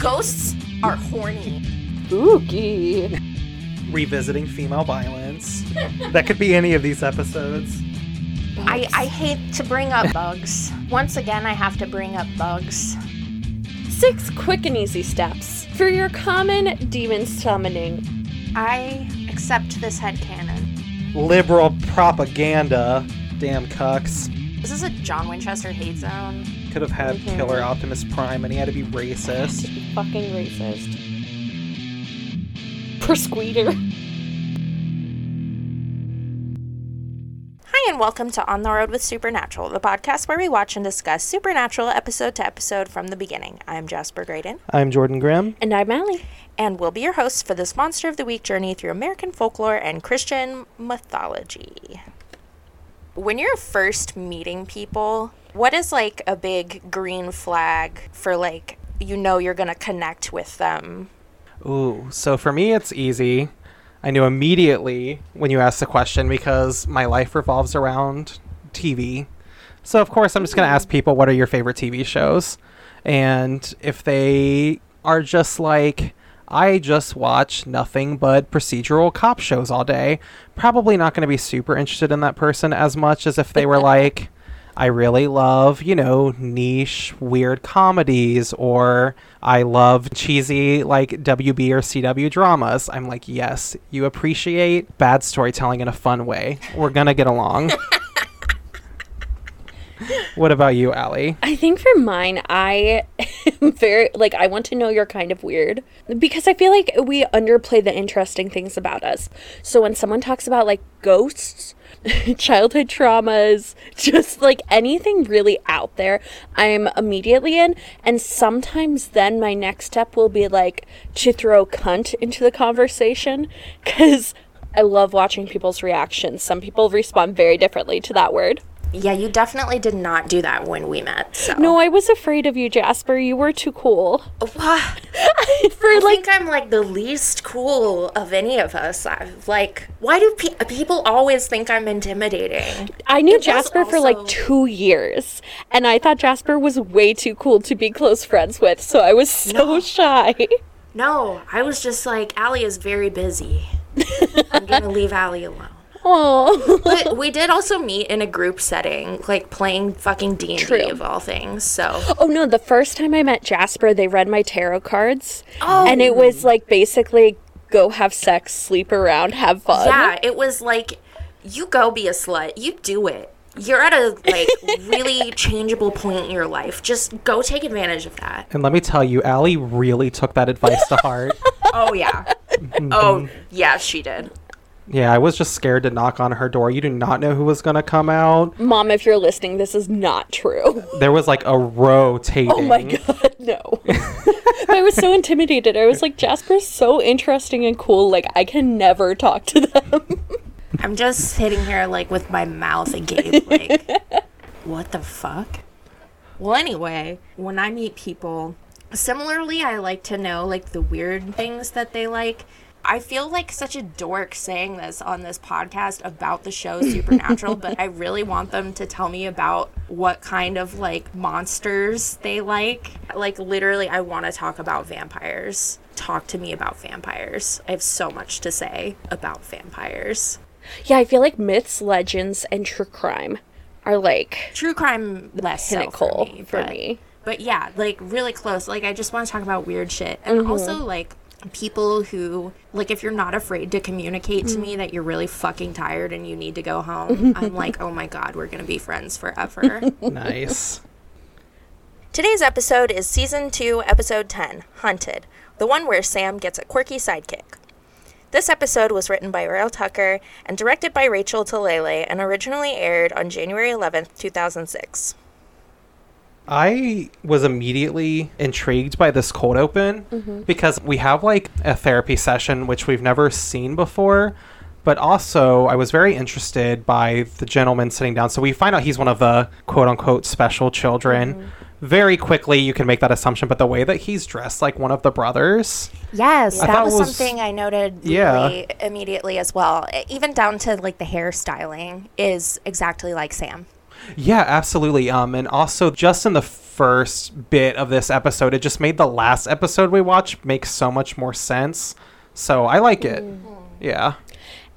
Ghosts are horny. Spooky. Revisiting female violence. that could be any of these episodes. I, I hate to bring up bugs. Once again, I have to bring up bugs. Six quick and easy steps for your common demon summoning. I accept this headcanon. Liberal propaganda. Damn cucks. This is a John Winchester hate zone. Could have had. Killer Optimus Prime and he had to be racist. Fucking racist. Persqueeter. Hi, and welcome to On the Road with Supernatural, the podcast where we watch and discuss Supernatural episode to episode from the beginning. I'm Jasper Graydon, I'm Jordan Graham. And I'm Allie. and we'll be your hosts for this Monster of the Week journey through American folklore and Christian mythology. When you're first meeting people, what is like a big green flag for like you know you're gonna connect with them? Ooh, so for me, it's easy. I knew immediately when you asked the question because my life revolves around TV. So, of course, I'm just going to ask mm-hmm. people what are your favorite TV shows? And if they are just like, I just watch nothing but procedural cop shows all day, probably not going to be super interested in that person as much as if they were like, I really love, you know, niche, weird comedies, or I love cheesy, like WB or CW dramas. I'm like, yes, you appreciate bad storytelling in a fun way. We're gonna get along. what about you, Allie? I think for mine, I am very, like, I want to know you're kind of weird because I feel like we underplay the interesting things about us. So when someone talks about, like, ghosts, childhood traumas, just like anything really out there, I'm immediately in. And sometimes then my next step will be like to throw cunt into the conversation because I love watching people's reactions. Some people respond very differently to that word. Yeah, you definitely did not do that when we met. So No, I was afraid of you, Jasper. You were too cool. What? For I like think I'm like the least cool of any of us. I, like, why do pe- people always think I'm intimidating? I knew was Jasper for like 2 years and I thought Jasper was way too cool to be close friends with, so I was so shy. No, I was just like, Allie is very busy. I'm gonna leave Allie alone. Oh. But we did also meet in a group setting, like playing fucking D and D of all things. So Oh no, the first time I met Jasper, they read my tarot cards. Oh. And it was like basically go have sex, sleep around, have fun. yeah, it was like, you go be a slut. You do it. You're at a like really changeable point in your life. Just go take advantage of that. And let me tell you, Allie really took that advice to heart. Oh yeah. Mm-hmm. oh yeah, she did. Yeah, I was just scared to knock on her door. You do not know who was gonna come out. Mom, if you're listening, this is not true. There was like a rotating. Oh my god, no. I was so intimidated. I was like, Jasper's so interesting and cool. Like, I can never talk to them. I'm just sitting here like with my mouth agape, like, what the fuck? Well, anyway, when I meet people, similarly, I like to know like the weird things that they like. I feel like such a dork saying this on this podcast about the show Supernatural, but I really want them to tell me about what kind of like monsters they like. Like, literally, I want to talk about vampires. Talk to me about vampires. I have so much to say about vampires. yeah, I feel like myths, legends, and true crime are like true crime less so for me. for but, me. but yeah, like really close. Like I just want to talk about weird shit, and Mm-hmm. also like people who like if you're not afraid to communicate to me mm-hmm. that you're really fucking tired and you need to go home, I'm like, oh my god, we're gonna be friends forever. Nice. Today's episode is season two, episode ten, Hunted, the one where Sam gets a quirky sidekick. This episode was written by Raelle Tucker and directed by Rachel Talalay and originally aired on January 11th, 2006. I was immediately intrigued by this cold open mm-hmm. because we have like a therapy session which we've never seen before. But also, I was very interested by the gentleman sitting down. So we find out he's one of the quote unquote special children. Mm-hmm. Very quickly, you can make that assumption. But the way that he's dressed like one of the brothers, Yes, I that was, was- something I noted Yeah. really immediately as well. Even down to like the hairstyling is exactly like Sam. Yeah, absolutely. Um, and also just in the first bit of this episode, it just made the last episode we watched make so much more sense. So I like it. Yeah.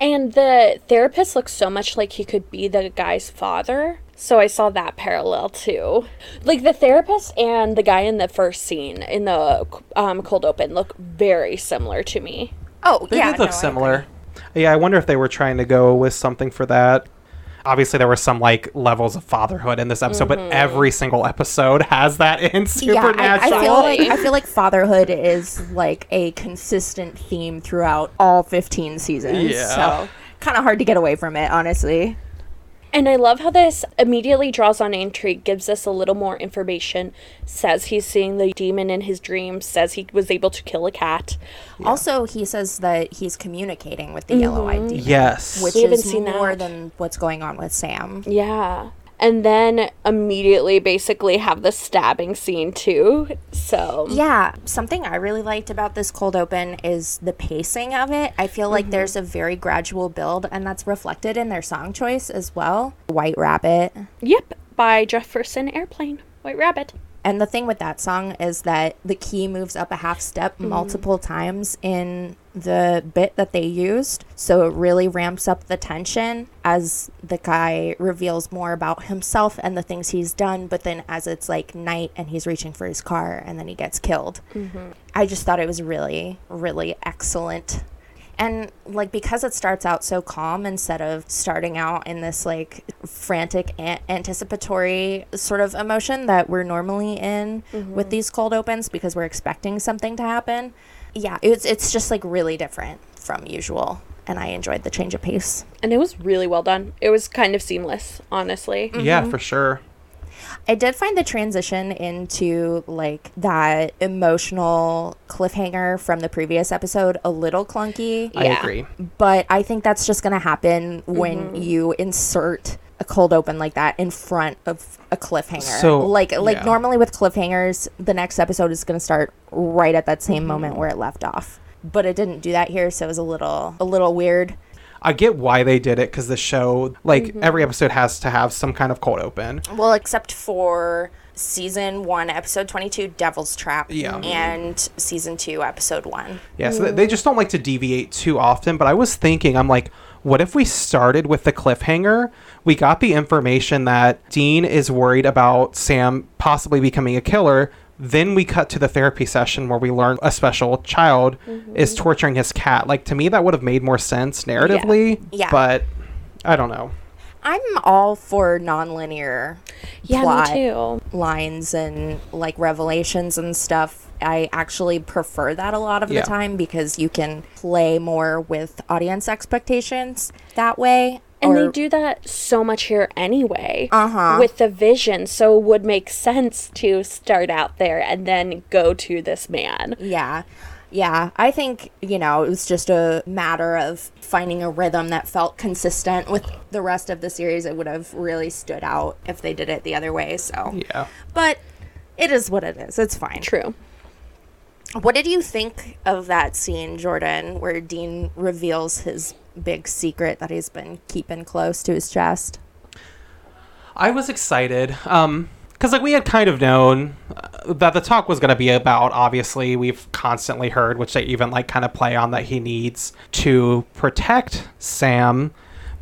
And the therapist looks so much like he could be the guy's father. So I saw that parallel too. Like the therapist and the guy in the first scene in the um, cold open look very similar to me. Oh, They yeah. did look no, I similar. Yeah, I wonder if they were trying to go with something for that. Obviously, there were some like levels of fatherhood in this episode, but mm-hmm. every single episode has that in Yeah, I, I Supernatural. feel like I feel like fatherhood is like a consistent theme throughout all 15 seasons. Yeah. So kind of hard to get away from it, honestly. And I love how this immediately draws on intrigue, gives us a little more information, says he's seeing the demon in his dreams, says he was able to kill a cat. Also, he says that he's communicating with the yellow-eyed mm-hmm. demon, yes. which We haven't is seen more that. than what's going on with Sam. Yeah. And then immediately basically have the stabbing scene too. So Yeah, something I really liked about this cold open is the pacing of it. I feel like mm-hmm. there's a very gradual build, and that's reflected in their song choice as well. White Rabbit. Yep, by Jefferson Airplane. White Rabbit. And the thing with that song is that the key moves up a half step mm-hmm. multiple times in the bit that they used. So it really ramps up the tension as the guy reveals more about himself and the things he's done. But then as it's like night and he's reaching for his car and then he gets killed. Mm-hmm. I just thought it was really, really excellent. And like because it starts out so calm instead of starting out in this like frantic an- anticipatory sort of emotion that we're normally in with mm-hmm. these cold opens because we're expecting something to happen. Yeah, it's it's just like really different from usual and I enjoyed the change of pace. And it was really well done. It was kind of seamless, honestly. Mm-hmm. Yeah, for sure. I did find the transition into like that emotional cliffhanger from the previous episode a little clunky. I Yeah. agree. but I think that's just going to happen when mm-hmm. you insert a cold open like that in front of a cliffhanger. So, like like yeah. normally with cliffhangers, the next episode is going to start right at that same mm-hmm. moment where it left off. But it didn't do that here, so it was a little a little weird. I get why they did it because the show, like mm-hmm. every episode, has to have some kind of cold open. Well, except for season 1 episode 22 Devil's Trap Yeah. Mm-hmm. and season 2 episode 1. Yeah, so mm. they just don't like to deviate too often. But I was thinking, I'm like, what if we started with the cliffhanger? We got the information that Dean is worried about Sam possibly becoming a killer. Then we cut to the therapy session where we learn a special child mm-hmm. is torturing his cat. Like, to me, that would have made more sense narratively. Yeah. But I don't know. I'm all for nonlinear Yeah, plot. me too. lines and like revelations and stuff. I actually prefer that a lot of Yeah. the time because you can play more with audience expectations that way. And they do that so much here anyway. Uh-huh. With the vision. So it would make sense to start out there and then go to this man. Yeah. Yeah. I think, you know, it was just a matter of finding a rhythm that felt consistent with the rest of the series. It would have really stood out if they did it the other way. So, Yeah. but it is what it is. It's fine. True. What did you think of that scene, Jordan, where Dean reveals his big secret that he's been keeping close to his chest? I was excited. Um, because like we had kind of known uh, that the talk was going to be about. Obviously, we've constantly heard, which they even like kind of play on that he needs to protect Sam,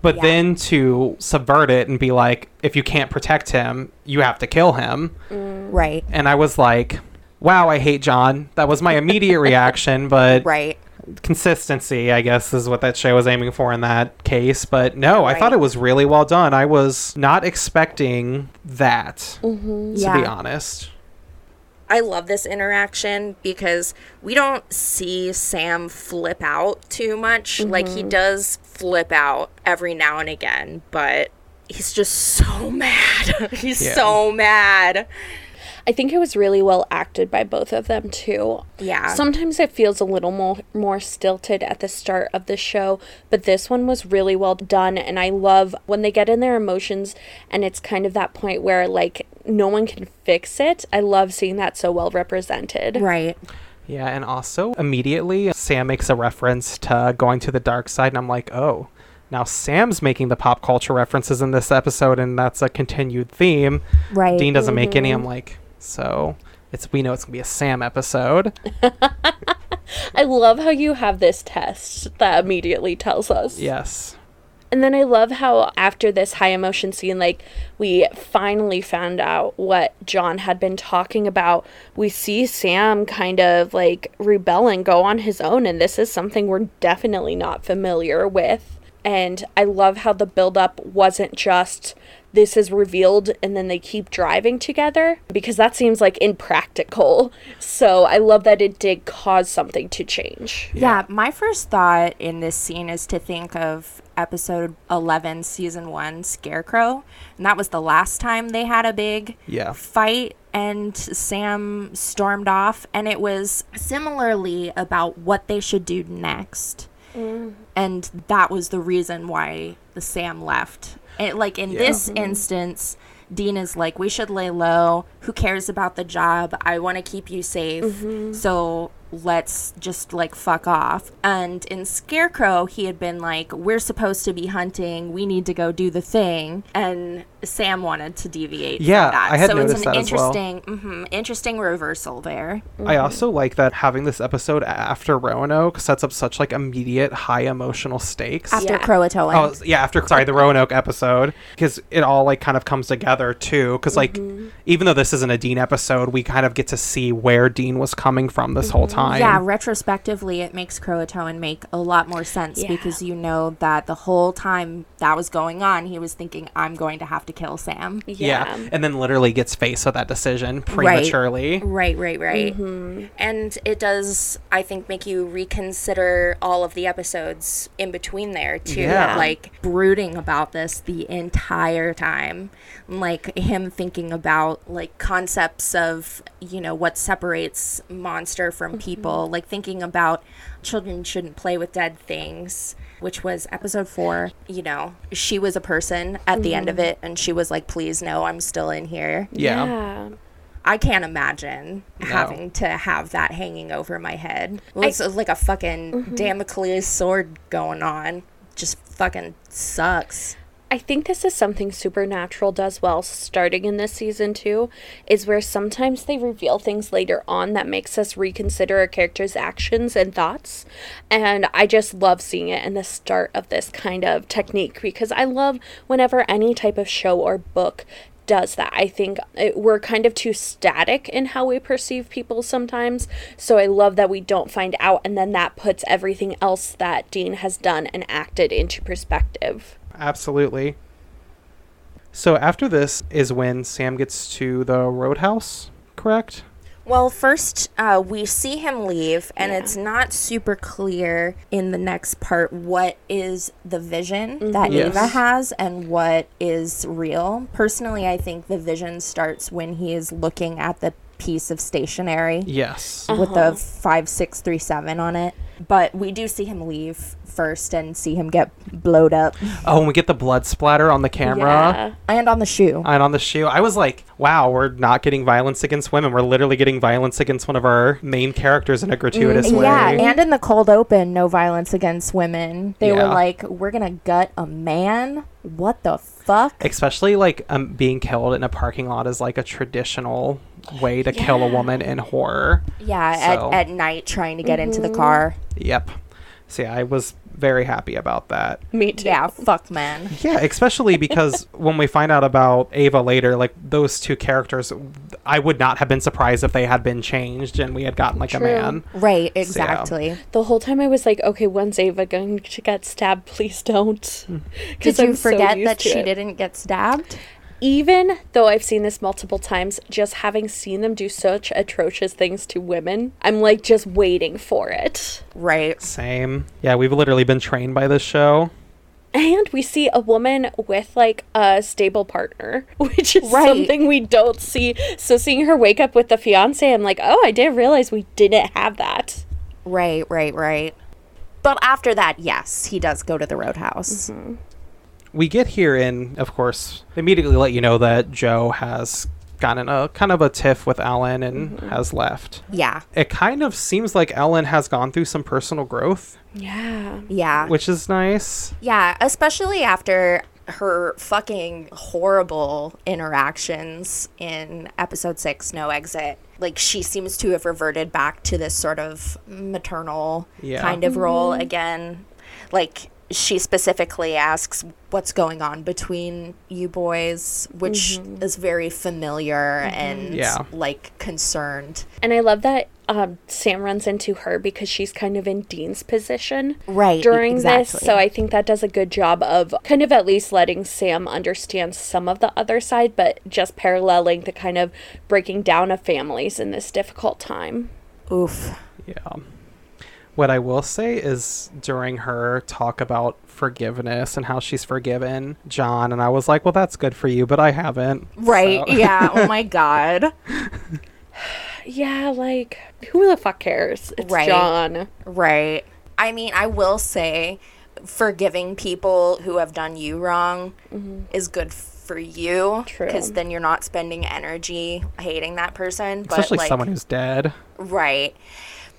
but Yeah. then to subvert it and be like, if you can't protect him, you have to kill him. Right. And I was like, wow, I hate John. That was my immediate reaction, but Right. Consistency, I guess, is what that show was aiming for in that case. But no, I thought it was really well done. I was not expecting that, mm-hmm. to be honest. I love this interaction because we don't see Sam flip out too much. Like he mm-hmm. does flip out every now and again, but he's just so mad. he's Yeah. so mad. I think it was really well acted by both of them too. Yeah. Sometimes it feels a little more more stilted at the start of the show, but this one was really well done and I love when they get in their emotions and it's kind of that point where like no one can fix it. I love seeing that so well represented. Right. Yeah, and also immediately Sam makes a reference to going to the dark side, and I'm like, oh, Now Sam's making the pop culture references in this episode, and that's a continued theme. Right. Dean doesn't make any. Mm-hmm. I'm like, so it's we know it's gonna be a Sam episode. I love how you have this test that immediately tells us. yes. And then I love how after this high emotion scene, like we finally found out what John had been talking about. We see Sam kind of like rebel and go on his own, and this is something we're definitely not familiar with. And I love how the buildup wasn't just this is revealed and then they keep driving together because that seems like impractical. So I love that it did cause something to change. Yeah, my first thought in this scene is to think of episode 11, season 1, Scarecrow. And that was the last time they had a big Yeah. fight and Sam stormed off. And it was similarly about what they should do next. Mm. And that was the reason why the Sam left. And like in this mm-hmm. instance, Dean is like, we should lay low. Who cares about the job? I want to keep you safe. Mm-hmm. So let's just like fuck off. And in Scarecrow, he had been like, we're supposed to be hunting. We need to go do the thing. And Sam wanted to deviate. Yeah, from that. I had so it's noticed an that as well. interesting, mhm, interesting reversal there. I also like that having this episode after Roanoke sets up such like immediate high emotional stakes. After Yeah. Croatoan. Oh yeah, after sorry the Roanoke episode because it all like kind of comes together too. Because like even though this isn't a Dean episode, we kind of get to see where Dean was coming from this whole time. Yeah, retrospectively, it makes Croatoan make a lot more sense Yeah. because you know that the whole time that was going on, he was thinking, I'm going to have to kill Sam. yeah, and then literally gets faced with that decision prematurely. Right, right, right. Mm-hmm. And it does, I think, make you reconsider all of the episodes in between there, too. Yeah. Like, brooding about this the entire time. Like, him thinking about, like, concepts of, you know, what separates monster from mm-hmm. people. Like, thinking about children shouldn't play with dead things. Which was episode four. You know, she was a person at the end of mm-hmm. it, and she was like, please, no, I'm still in here. Yeah. yeah. I can't imagine No. having to have that hanging over my head. It's was like a fucking mm-hmm. Damocles sword going on. Just fucking sucks. I think this is something Supernatural does well starting in this season too, is where sometimes they reveal things later on that makes us reconsider a character's actions and thoughts. And I just love seeing it in the start of this kind of technique because I love whenever any type of show or book does that. I think it, we're kind of too static in how we perceive people sometimes. So I love that we don't find out and then that puts everything else that Dean has done and acted into perspective. Absolutely. So after this is when Sam gets to the roadhouse, correct? Well, first, uh, we see him leave, and Yeah. it's not super clear in the next part what is the vision that Yes. Ava has and what is real. Personally, I think the vision starts when he is looking at the piece of stationery. Yes. with the 5637 on it. But we do see him leave first and see him get blowed up Oh, and we get the blood splatter on the camera. Yeah. and on the shoe. And on the shoe, I was like, wow, we're not getting violence against women. We're literally getting violence against one of our main characters in a gratuitous way. Yeah, and in the cold open, no violence against women. They were like, "We're gonna gut a man." What the fuck? Especially like um, being killed in a parking lot is like a traditional way to kill a woman in horror. Yeah, So- at, at night trying to get into the car. Yep. So yeah, I was very happy about that. Me too. Yeah, fuck man. Yeah, especially because when we find out about Ava later, like those two characters, I would not have been surprised if they had been changed and we had gotten like True. a man. Right, exactly. The whole time I was like, okay, when's Ava going to get stabbed? Please don't. Mm. 'Cause Did you I'm so forget used that she it. didn't get stabbed? Even though I've seen this multiple times, just having seen them do such atrocious things to women, I'm like just waiting for it. Right. Same. Yeah, we've literally been trained by this show. And we see a woman with like a stable partner, which is Right. something we don't see. So seeing her wake up with the fiance, I'm like, oh, I didn't realize we didn't have that. Right, right, right. But after that, yes, he does go to the roadhouse. Mm-hmm. We get here and, of course, immediately let you know that Jo has gotten a kind of a tiff with Ellen and mm-hmm. has left. Yeah. It kind of seems like Ellen has gone through some personal growth, Yeah. Yeah. which is nice. Yeah, especially after her fucking horrible interactions in episode six, No Exit. Like, she seems to have reverted back to this sort of maternal Yeah. kind of role mm-hmm. again. Like, she specifically asks what's going on between you boys, which is very familiar and Yeah. like concerned. And I love that um, Sam runs into her because she's kind of in Dean's position Right, during this. So I think that does a good job of kind of at least letting Sam understand some of the other side, but just paralleling the kind of breaking down of families in this difficult time. Oof. Yeah. What I will say is during her talk about forgiveness and how she's forgiven John, and I was like, well, that's good for you, but I haven't. Right. So- Yeah. Oh my God. Yeah, like who the fuck cares? It's Right. John. Right. I mean, I will say forgiving people who have done you wrong mm-hmm. is good for you because then you're not spending energy hating that person but Especially like someone who's dead. right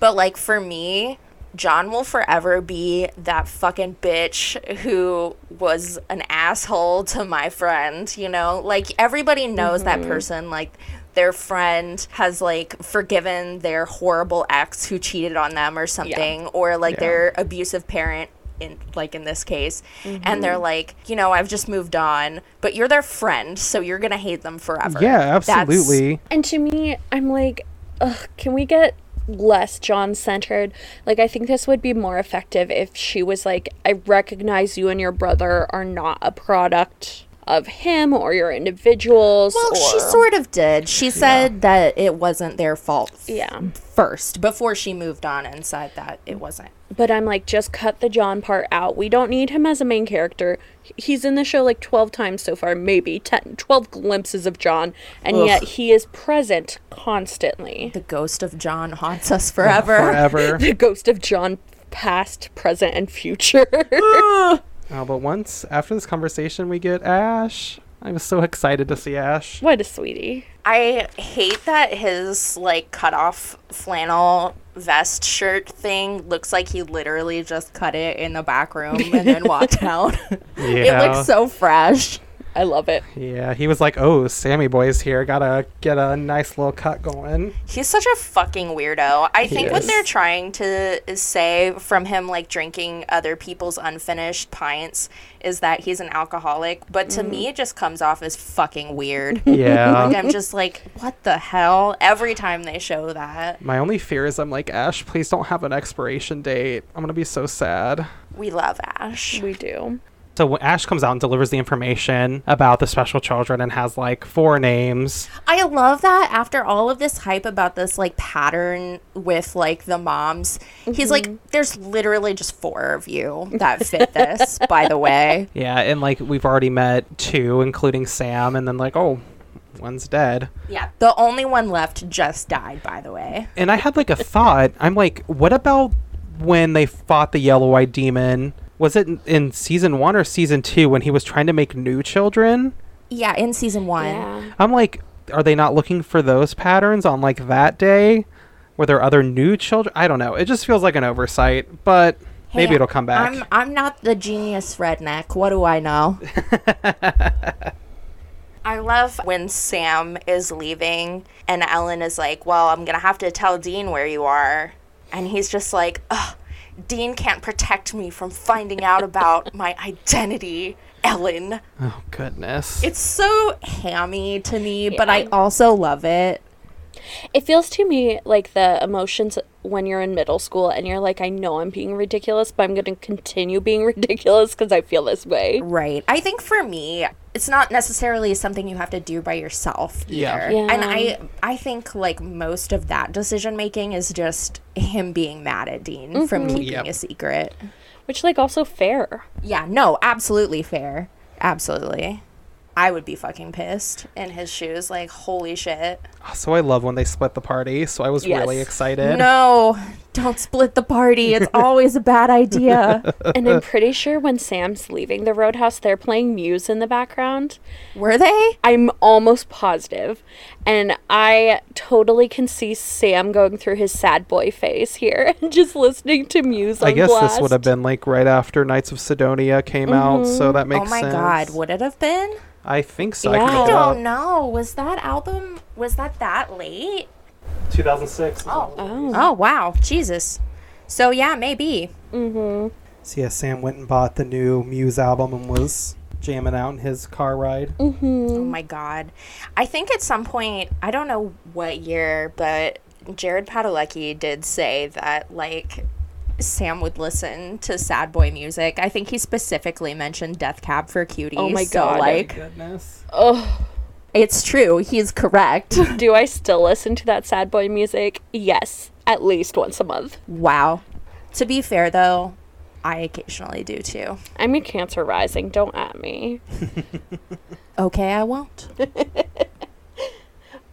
but like for me John will forever be that fucking bitch who was an asshole to my friend, you know? Like everybody knows that mm-hmm. person like their friend has like forgiven their horrible ex who cheated on them or something or like Yeah. their abusive parent in like in this case and they're mm-hmm. like, you know, I've just moved on, but you're their friend, so you're going to hate them forever. Yeah, That's- absolutely. And to me, I'm like, ugh, can we get less John centered? Like, I think this would be more effective if she was like, I recognize you and your brother are not a product of him or your individuals. Well, she sort of did. She said that it wasn't their fault Yeah. first before she moved on and said that it wasn't. But I'm like, just cut the John part out. We don't need him as a main character. He's in the show like 12 times so far, maybe 10, 12 glimpses of John, and Ugh. yet he is present constantly. The ghost of John haunts us forever. Forever. The ghost of John, past, present, and future. Ah! Oh, but once after this conversation, we get Ash. I was so excited to see Ash. what a sweetie. I hate that his like cut off flannel vest shirt thing looks like he literally just cut it in the back room and then walked out. it looks so fresh. I love it. Yeah, he was like, "Oh, Sammy boy's here. Gotta get a nice little cut going." He's such a fucking weirdo. I think what they're trying to say from him like drinking other people's unfinished pints is that he's an alcoholic, but to me it just comes off as fucking weird. Yeah. like I'm just like, what the hell? Every time they show that. My only fear is I'm like, Ash, please don't have an expiration date. I'm gonna be so sad. We love Ash. We do. So when Ash comes out and delivers the information about the special children and has like four names. I love that after all of this hype about this like pattern with like the moms, he's like, mm-hmm. there's literally just four of you that fit this, by the way. Yeah, and like we've already met two, including Sam, and then like, oh, one's dead. Yeah. The only one left just died, by the way. And I had like a thought. I'm like, what about when they fought the yellow eyed demon? Was it in, in season one or season two when he was trying to make new children? Yeah, in season one. Yeah. I'm like, are they not looking for those patterns on like that day? Were there other new children? I don't know. It just feels like an oversight, but maybe it'll come back. I'm I'm not the genius redneck. What do I know? I love when Sam is leaving and Ellen is like, "Well, I'm going to have to tell Dean where you are." And he's just like, "Ugh, Dean can't protect me from finding out about my identity." Ellen. oh goodness. It's so hammy to me, but I also love it. It feels to me like the emotions when you're in middle school and you're like, I know I'm being ridiculous, but I'm going to continue being ridiculous because I feel this way. Right. I think for me, it's not necessarily something you have to do by yourself either. Yeah. Yeah. And I I think like most of that decision making is just him being mad at Dean from mm-hmm. keeping Yep. a secret. Which, like, also fair. Yeah, no, absolutely fair. Absolutely. I would be fucking pissed in his shoes. Like, holy shit. so I love when they split the party. So I was Yes. really excited. No, Don't split the party. It's always a bad idea. and I'm pretty sure when Sam's leaving the roadhouse, they're playing Muse in the background. Were they? I'm almost positive. And I totally can see Sam going through his sad boy phase here and just listening to Muse on I guess blast. this would have been like right after Knights of Cydonia came out, so mm-hmm. that makes oh my sense. god, would it have been? I think so. Yeah. I, I can look it don't know. Was that album was that that late? 2006. Oh. Oh. Oh wow. Jesus. So yeah, maybe. Mm-hmm. So yeah, Sam went and bought the new Muse album and was jamming out in his car ride. Mm-hmm. Oh my god. I think at some point, I don't know what year, but Jared Padalecki did say that like Sam would listen to sad boy music. I think he specifically mentioned Death Cab for Cutie. Oh my so, God. like Goodness. Oh, it's true. He's correct. do I still listen to that sad boy music? Yes, at least once a month. wow. To be fair though, I occasionally do too. I'm a Cancer rising. Don't at me. Okay, I won't.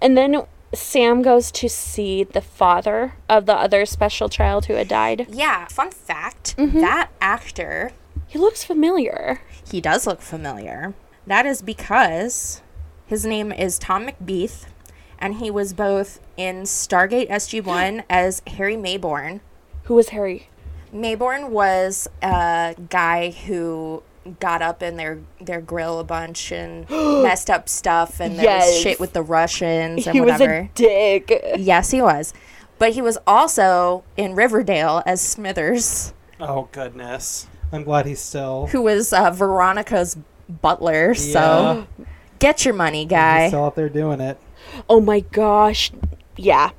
And then Sam goes to see the father of the other special child who had died. Yeah, fun fact, mm-hmm. that actor He looks familiar. he does look familiar. That is because his name is Tom McBeath, and he was both in Stargate SG 1 as Harry Maybourne. Who was Harry? Mayborn was a guy who got up in their, their grill a bunch and messed up stuff, and there Yes. was shit with the Russians and He was whatever. a dick. yes, he was. But he was also in Riverdale as Smithers, Oh goodness. I'm glad he's still. who was uh, Veronica's butler. So Yeah. Get your money, He's guy. still out there doing it. Oh my gosh. Yeah.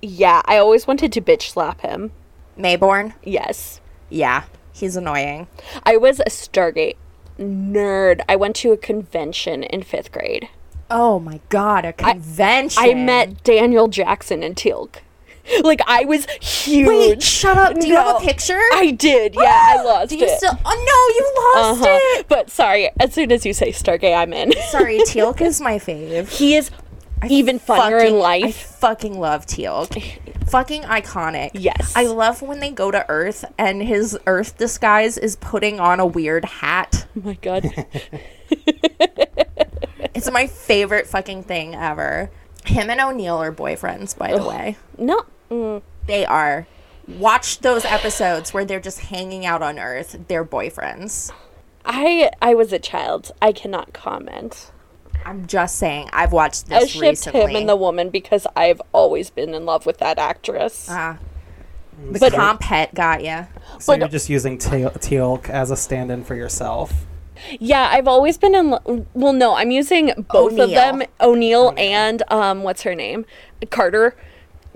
Yeah, I always wanted to bitch slap him. Maybourne? Yes. Yeah, he's annoying. I was a Stargate nerd. I went to a convention in fifth grade. Oh my god, a convention. I met Daniel Jackson and Teal'c. Like I was huge. Wait, shut up. Do you have a picture? I did. Yeah, I lost Do you it. still? Oh no, you lost uh-huh. it. But sorry, as soon as you say Stargate, I'm in. Sorry, Teal'c is my fave. he is even funnier Fucking- in I life. fucking love Teal'c. fucking iconic. Yes. I love when they go to Earth and his Earth disguise is putting on a weird hat. oh my god. It's my favorite fucking thing ever. Him and O'Neill are boyfriends, by the way. no. Mm. They are. Watch those episodes where they're just hanging out on Earth. They're boyfriends. I I was a child. I cannot comment. I'm just saying. I've watched I this shipped recently. him and the woman because I've always been in love with that actress. Ah, the But- comp pet got ya. So But- you're just using Teal- Teal'c as a stand-in for yourself. Yeah, I've always been in. Lo- well, no, I'm using both of them, O'Neill and um, what's her name, Carter,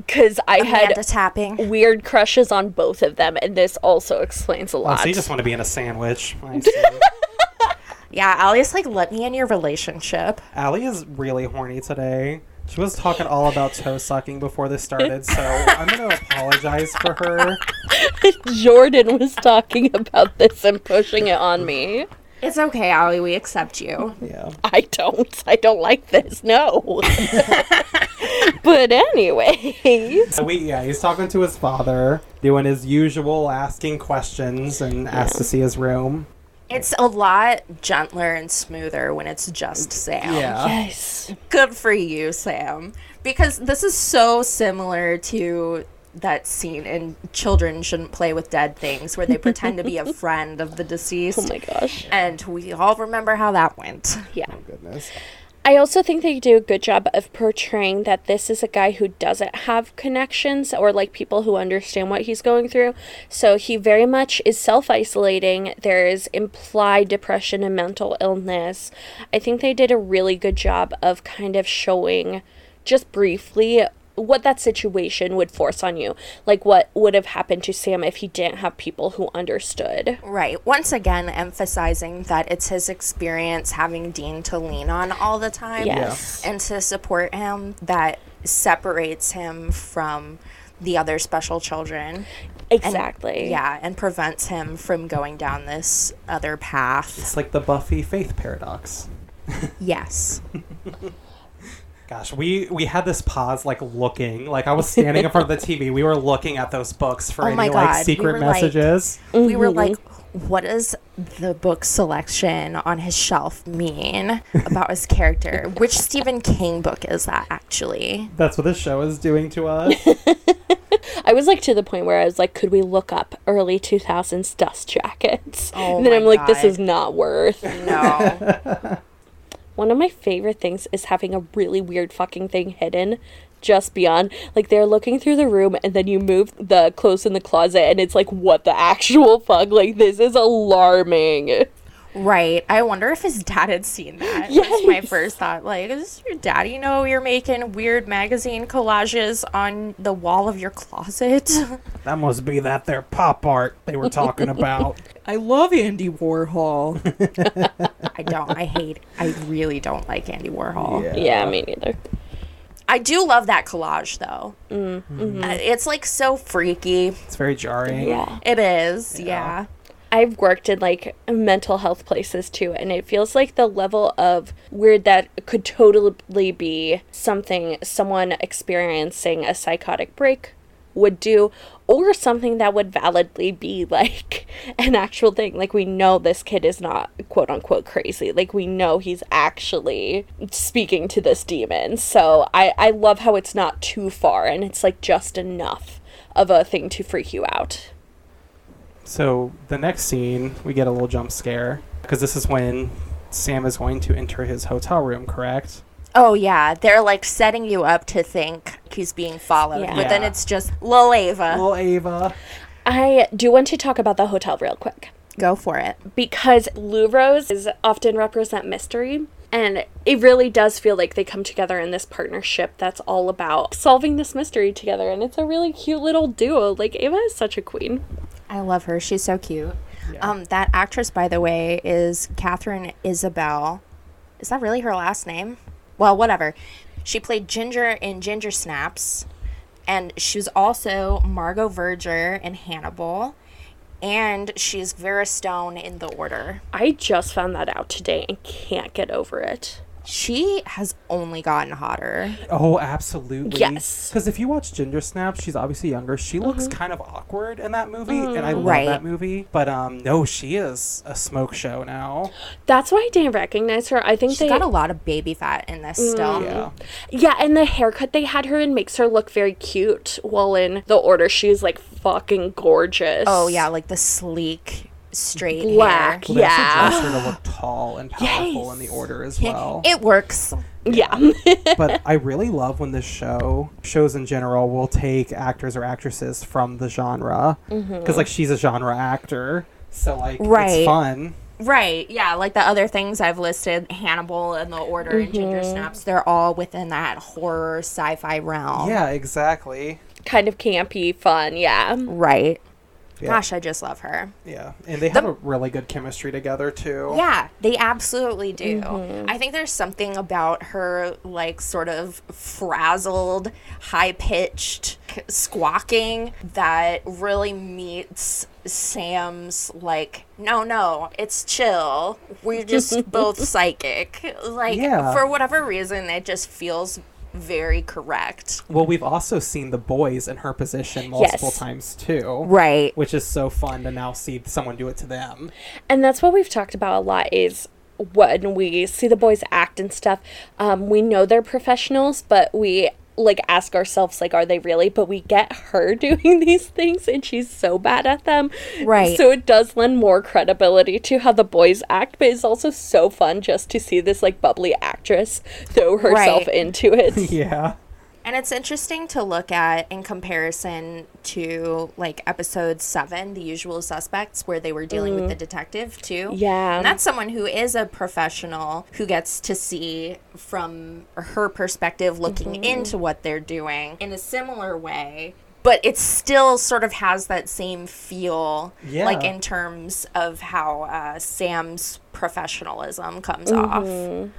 because I Amanda had tapping. weird crushes on both of them, and this also explains a Oh, lot. so you just want to be in a sandwich. I see. Yeah, Allie's like, let me in your relationship. Allie is really horny today. She was talking all about toe sucking before this started, so I'm gonna apologize for her. Jordan was talking about this and pushing it on me. It's okay, Allie. We accept you. Yeah. I don't. I don't like this. No. but anyway, So we yeah, he's talking to his father, doing his usual asking questions and asks to see his room. It's a lot gentler and smoother when it's just Sam. Yeah. yes. Good for you, Sam. Because this is so similar to that scene in Children Shouldn't Play with Dead Things where they pretend to be a friend of the deceased. Oh my gosh. and we all remember how that went. Yeah. Oh goodness. I also think they do a good job of portraying that this is a guy who doesn't have connections or like people who understand what he's going through. So he very much is self isolating. There's implied depression and mental illness. I think they did a really good job of kind of showing just briefly what that situation would force on you. Like what would have happened to Sam if he didn't have people who understood. Right. Once again, emphasizing that it's his experience having Dean to lean on all the time Yes. and to support him that separates him from the other special children. And- Exactly. yeah, and prevents him from going down this other path. It's like the Buffy faith paradox. Yes. Gosh, we we had this pause like looking, like I was standing in front of the TV. We were looking at those books for Oh any my like God, we secret were, like- messages. We were like, mm-hmm. what does the book selection on his shelf mean about his character? Which Stephen King book is that actually? That's what this show is doing to us. I was like to the point where I was like, could we look up early 2000s dust jackets? Oh and then my I'm like, this is not worth. No. One of my favorite things is having a really weird fucking thing hidden just beyond. Like they're looking through the room and then you move the clothes in the closet and it's like, what the actual fuck? Like this is alarming. Right. I wonder if his dad had seen that. That's my first thought. Like, does your daddy know you're making weird magazine collages on the wall of your closet? that must be that their pop art they were talking about. I love Andy Warhol. I don't. I hate. I really don't like Andy Warhol. Yeah, me neither. I do love that collage though. Mm-hmm. Uh, It's like so freaky. It's very jarring. Yeah. It is. Yeah. Yeah. I've worked in like mental health places too, and it feels like the level of weird that could totally be something someone experiencing a psychotic break would do, or something that would validly be like an actual thing. Like, we know this kid is not quote unquote crazy. Like, we know he's actually speaking to this demon. So, I, I love how it's not too far and it's like just enough of a thing to freak you out. So the next scene, we get a little jump scare because this is when Sam is going to enter his hotel room. Correct? Oh yeah. They're like setting you up to think he's being followed, Yeah. but then it's just Lil Ava. Little Ava. I do want to talk about the hotel real quick Go for it. because Louvros is often represent mystery. And it really does feel like they come together in this partnership that's all about solving this mystery together. And it's a really cute little duo. Like, Ava is such a queen. I love her. She's so cute. Yeah. Um, that actress, by the way, is Katharine Isabelle. Is that really her last name? Well, whatever. She played Ginger in Ginger Snaps, and she was also Margot Verger in Hannibal, and she's Vera Stone in The Order. I just found that out today and can't get over it. She has only gotten hotter. Oh, absolutely. Yes. Because if you watch Ginger Snaps, she's obviously younger. She looks kind of awkward in that movie, and I love Right. that movie. But um, no, she is a smoke show now. That's why I didn't recognize her. I think She's they. got a lot of baby fat in this still. Yeah. yeah, and the haircut they had her in makes her look very cute. While in the order, she's like fucking gorgeous. Oh yeah, like the sleek, straight Black. hair. Well, they Yeah. also dress her to look tall and powerful in the order as well. It works. Yeah. but I really love when this show, shows in general, will take actors or actresses from the genre. Mm-hmm. Because, like, she's a genre actor. So, like, Right. it's fun. Right. Yeah. Like the other things I've listed, Hannibal and The Order and Ginger mm-hmm. Snaps, they're all within that horror sci-fi realm. Yeah, exactly. kind of campy, fun. Yeah. Right. Yeah. Gosh, I just love her. Yeah. And they have a really good chemistry together, too. Yeah, they absolutely do. Mm-hmm. I think there's something about her, like, sort of frazzled, high pitched squawking that really meets Sam's, like, no, no, it's chill. We're just both psychic. Like, Yeah. for whatever reason, it just feels very correct. Well, we've also seen the boys in her position multiple Yes. times, too. Right. Which is so fun to now see someone do it to them. And that's what we've talked about a lot is when we see the boys act and stuff, um, we know they're professionals, but we like ask ourselves like are they really but we get her doing these things and she's so bad at them Right. so it does lend more credibility to how the boys act but it's also so fun just to see this like bubbly actress throw herself Right. into it Yeah. And it's interesting to look at in comparison to like episode seven, The Usual Suspects, where they were dealing with the mm-hmm. detective too. Yeah. And that's someone who is a professional who gets to see from her perspective looking mm-hmm. into what they're doing in a similar way. But it still sort of has that same feel, Yeah. like in terms of how uh, Sam's professionalism comes off mm-hmm.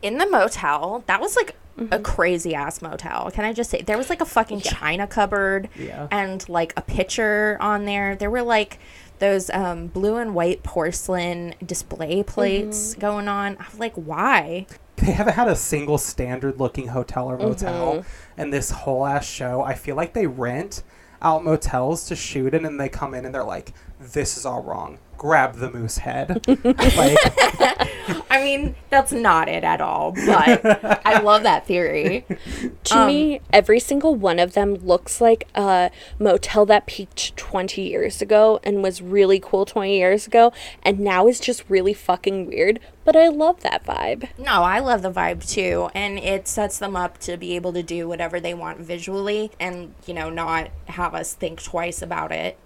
in the motel, that was like a crazy ass motel. Can I just say there was like a fucking china cupboard Yeah. and like a pitcher on there. There were like those um, blue and white porcelain display plates going on. I was like, why? they haven't had a single standard looking hotel or motel and this whole ass show i feel like they rent out motels to shoot in and they come in and they're like this is all wrong grab the moose head like I mean, that's not it at all, but I love that theory. To um, me, every single one of them looks like a motel that peaked 20 years ago and was really cool 20 years ago and now is just really fucking weird. But I love that vibe. No, I love the vibe too, and it sets them up to be able to do whatever they want visually and, you know, not have us think twice about it.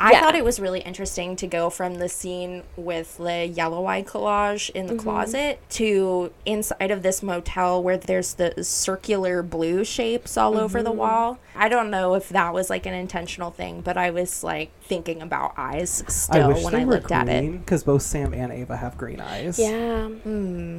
I Yeah. thought it was really interesting to go from the scene with the yellow eye collage in the mm-hmm. closet to inside of this motel where there's the circular blue shapes all over the mm-hmm. wall. I don't know if that was like an intentional thing, but I was like thinking about eyes i still wish when I were looked at it. because both sam and ava have green eyes Yeah. Hmm. Hmm.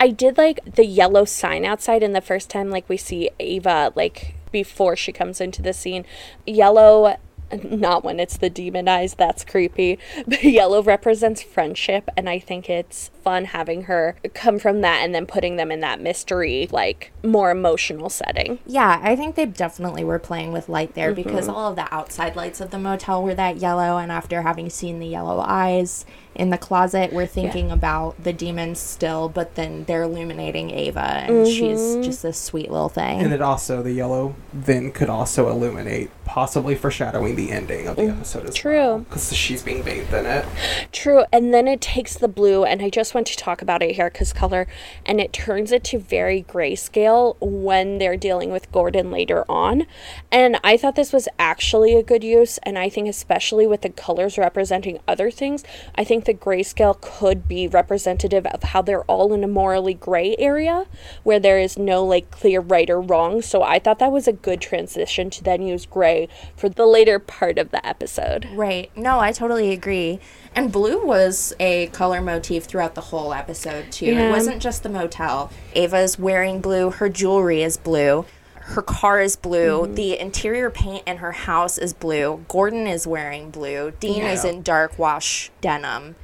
I did like the yellow sign outside and the first time like we see Ava like before she comes into the scene. Yellow not when it's the demon eyes, that's creepy. But yellow represents friendship and I think it's fun having her come from that and then putting them in that mystery like more emotional setting. Yeah, I think they definitely were playing with light there because mm-hmm. all of the outside lights of the motel were that yellow. And after having seen the yellow eyes in the closet, we're thinking about the demons still, but then they're illuminating Ava, and she's mm-hmm. just this sweet little thing. and it also the yellow then could also illuminate possibly foreshadowing the ending of the mm, episode as True. because she's being bathed in it True, and then it takes the blue, and I just want to talk about it here because color, and it turns it to very grayscale when they're dealing with Gordon later on. And I thought this was actually a good use, and I think, especially with the colors representing other things, I think the grayscale could be representative of how they're all in a morally gray area where there is no like clear right or wrong. So I thought that was a good transition to then use gray for the later part of the episode. Right. No, I totally agree. And blue was a color motif throughout the whole episode, too. Yeah. It wasn't just the motel. Ava's wearing blue, her jewelry is blue, her car is blue, mm-hmm. the interior paint in her house is blue, Gordon is wearing blue, Dean is in dark wash denim.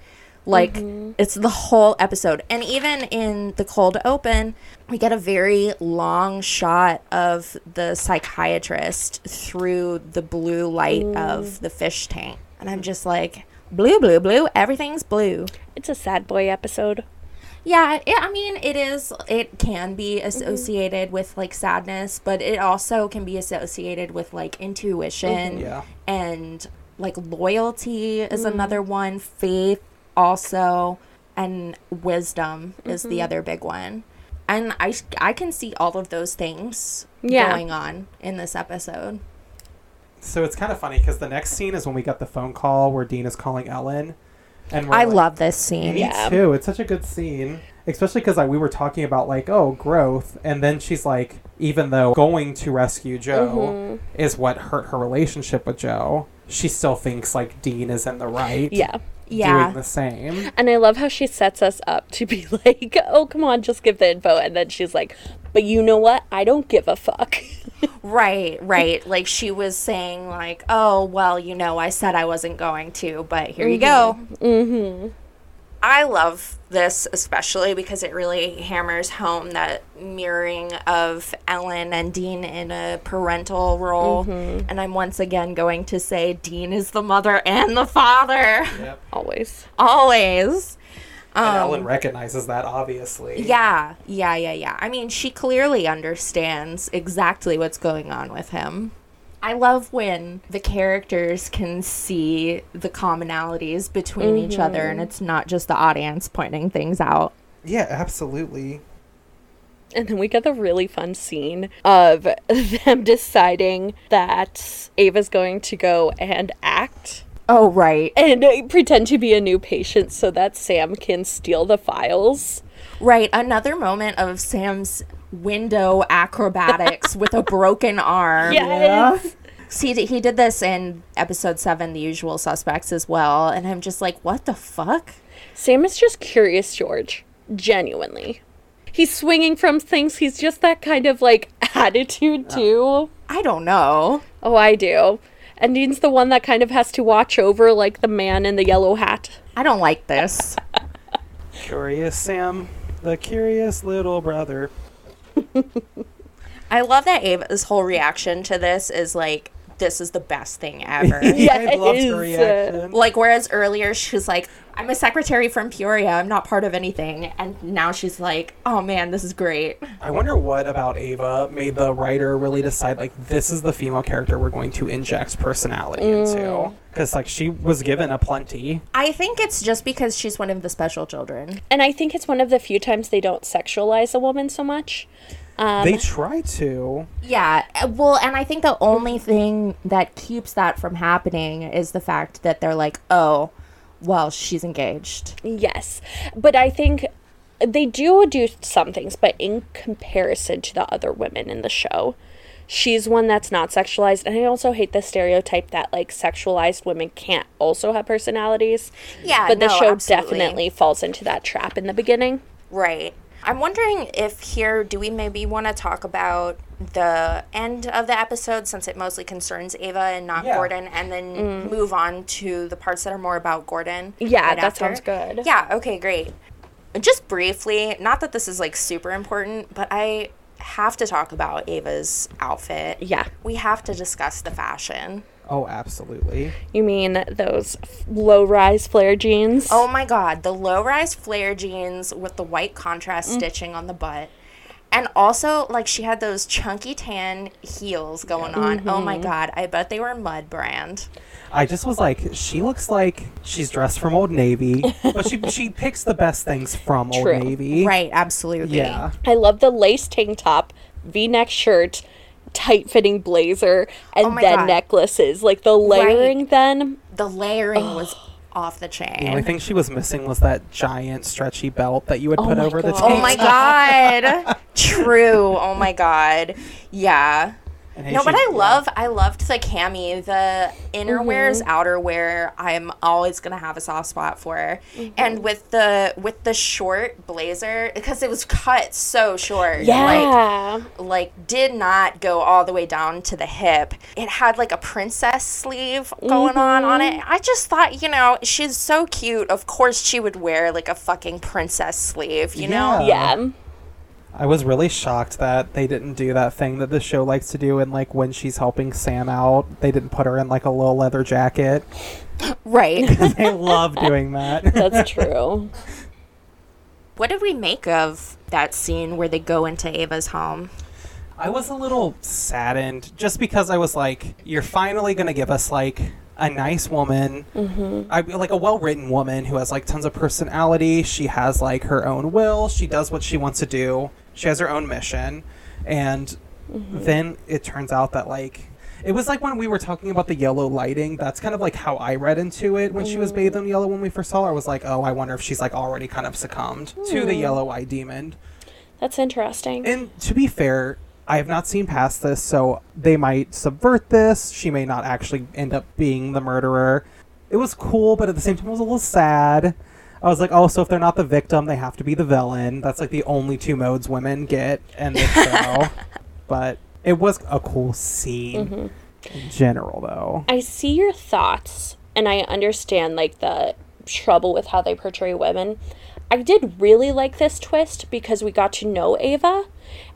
Like, mm-hmm. it's the whole episode. And even in the cold open, we get a very long shot of the psychiatrist through the blue light of mm. the fish tank. And I'm just like, blue, blue, blue, everything's blue. It's a sad boy episode. Yeah, it, I mean, it is, it can be mm-hmm. associated with like sadness, but it also can be associated with like intuition mm-hmm. Yeah. and like loyalty is mm-hmm. another one, faith also, and wisdom is the other big one. And I, I can see all of those things Yeah. going on in this episode. So it's kind of funny because the next scene is when we got the phone call where Dean is calling Ellen, and we're I like- love this scene. Me Yeah. too. It's such a good scene, especially because like we were talking about like oh growth, and then she's like, even though going to rescue Jo mm-hmm. is what hurt her relationship with Jo, she still thinks like Dean is in the right. Yeah. Yeah. Doing the same. And I love how she sets us up to be like, oh, come on, just give the info. And then she's like, but you know what? I don't give a fuck. Right, right. Like she was saying, like, oh, well, you know, I said I wasn't going to, but here you go. Mm-hmm. I love this especially because it really hammers home that mirroring of Ellen and Dean in a parental role. And I'm once again going to say Dean is the mother and the father. Yep. Always. Always. And Ellen um, recognizes that obviously. Yeah, yeah, yeah, yeah. I mean, she clearly understands exactly what's going on with him. I love when the characters can see the commonalities between each other and mm-hmm. it's not just the audience pointing things out. Yeah, absolutely. And then we get the really fun scene of them deciding that Ava's going to go and act Oh, right. and uh, pretend to be a new patient so that Sam can steal the files. Right. Another moment of Sam's window acrobatics with a broken arm. Yes. See, he did this in episode 7, The Usual Suspects, as well. And I'm just like, what the fuck? Sam is just curious, George. Genuinely. He's swinging from things. He's just that kind of like attitude, too. I don't know. Oh, I do. And Dean's the one that kind of has to watch over, like, the man in the yellow hat. I don't like this. Curious, Sam. The curious little brother. I love that Ava's whole reaction to this is like, this is the best thing ever. yeah, I loved her Yes. reaction. like, whereas earlier she was like, I'm a secretary from Peoria, I'm not part of anything. And now she's like, oh man, this is great. I wonder what about Ava made the writer really decide like this is the female character we're going to inject personality mm. into because like she was given a plenty. I think it's just because she's one of the special children. And I think it's one of the few times they don't sexualize a woman so much. Um, they try to. Yeah, uh, well, and I think the only thing that keeps that from happening is the fact that they're like, oh, well, she's engaged. Yes. But I think they do do some things, but in comparison to the other women in the show, she's one that's not sexualized. And I also hate the stereotype that like sexualized women can't also have personalities. Yeah, But the no, show absolutely. definitely falls into that trap in the beginning. Right. I'm wondering if here, do we maybe want to talk about the end of the episode since it mostly concerns Ava and not Yeah. Gordon, and then mm. move on to the parts that are more about Gordon? Yeah, right that after? sounds good. Yeah, okay, great. Just briefly, not that this is like super important, but I have to talk about Ava's outfit. Yeah. We have to discuss the fashion. Oh, absolutely. You mean those low rise flare jeans? Oh my god, the low rise flare jeans with the white contrast mm. stitching on the butt. And also, like, she had those chunky tan heels going on. Oh my mm-hmm. god, I bet they were Mudd Brand. I just was like, she looks like she's dressed from Old Navy, but she she picks the best things from Old Navy. Right, absolutely. Yeah. I love the lace tank top, V neck shirt, tight fitting blazer, and Oh then God. necklaces. Like the layering then. The layering was oh. off the chain. The only thing she was missing was that giant stretchy belt that you would Oh put my over the God. Oh tank. Oh my god. True. Oh my god. Yeah. And hey, No, but she- I love I loved the cami. The innerwear's Mm-hmm. outerwear I'm always gonna have a soft spot for. Mm-hmm. And with the with the short blazer because it was cut so short. Like Yeah. like did not go all the way down to the hip. It had like a princess sleeve going on on Mm-hmm. it. I just thought, you know, she's so cute. Of course she would wear like a fucking princess sleeve, you know? Yeah. yeah. I was really shocked that they didn't do that thing that the show likes to do, and like when she's helping Sam out, they didn't put her in like a little leather jacket. Right. they love doing that. That's true. what did we make of that scene where they go into Ava's home? I was a little saddened just because I was like, you're finally going to give us like a nice woman, mm-hmm. I, like a well written woman who has like tons of personality. She has like her own will. She does what she wants to do. She has her own mission. And mm-hmm. then it turns out that like, it was like when we were talking about the yellow lighting. That's kind of like how I read into it when she was mm-hmm. bathed in yellow when we first saw her. I was like, oh, I wonder if she's like already kind of succumbed to the hmm. yellow eye demon. That's interesting. And to be fair, I have not seen past this, so they might subvert this. She may not actually end up being the murderer. It was cool, but at the same time, it was a little sad. I was like, oh, so if they're not the victim, they have to be the villain. That's like the only two modes women get in this show. but it was a cool scene mm-hmm. in general, though. I see your thoughts and I understand like the trouble with how they portray women. I did really like this twist because we got to know Ava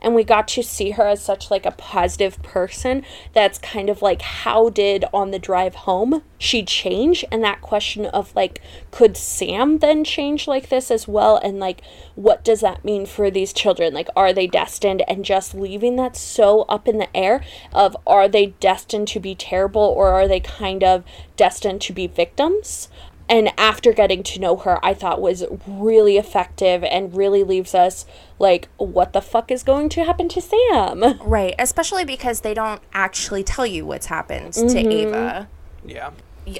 and we got to see her as such like a positive person that's kind of like how did on the drive home she change? And that question of like could Sam then change like this as well? And like what does that mean for these children? Like are they destined? And just leaving that so up in the air of are they destined to be terrible or are they kind of destined to be victims and after getting to know her i thought was really effective and really leaves us like what the fuck is going to happen to sam Right, especially because they don't actually tell you what's happened to mm-hmm. Ava. Yeah.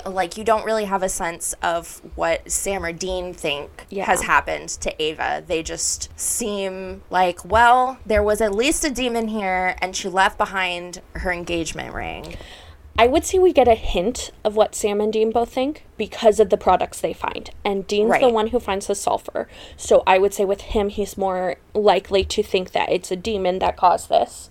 Like you don't really have a sense of what Sam or Dean think Yeah. has happened to Ava. They just seem like, well, there was at least a demon here and she left behind her engagement ring. I would say we get a hint of what Sam and Dean both think because of the products they find. And Dean's the one who finds the sulfur. So I would say with him, he's more likely to think that it's a demon that caused this.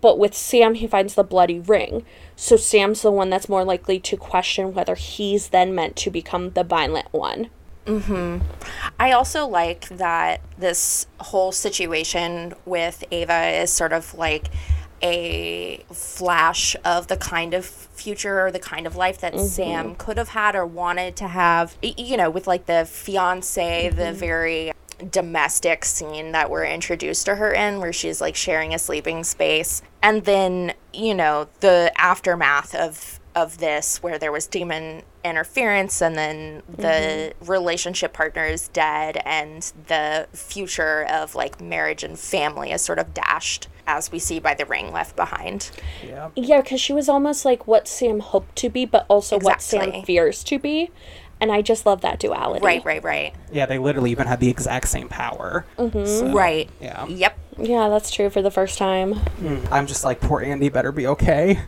But with Sam, he finds the bloody ring. So Sam's the one that's more likely to question whether he's then meant to become the violent one. hmm I also like that this whole situation with Ava is sort of like a flash of the kind of future or the kind of life that mm-hmm. Sam could have had or wanted to have. You know, with like the fiance, the mm-hmm. very domestic scene that we're introduced to her in where she's like sharing a sleeping space. And then you know the aftermath of of this where there was demon interference and then the mm-hmm. relationship partner is dead and the future of like marriage and family is sort of dashed as we see by the ring left behind Yeah. Yeah, because she was almost like what Sam hoped to be, but also what Sam fears to be. And I just love that duality. right right right Yeah, they literally even had the exact same power. Mm-hmm. So, right Yeah. yep Yeah, that's true for the first time. Mm. I'm just like, poor Andy better be okay.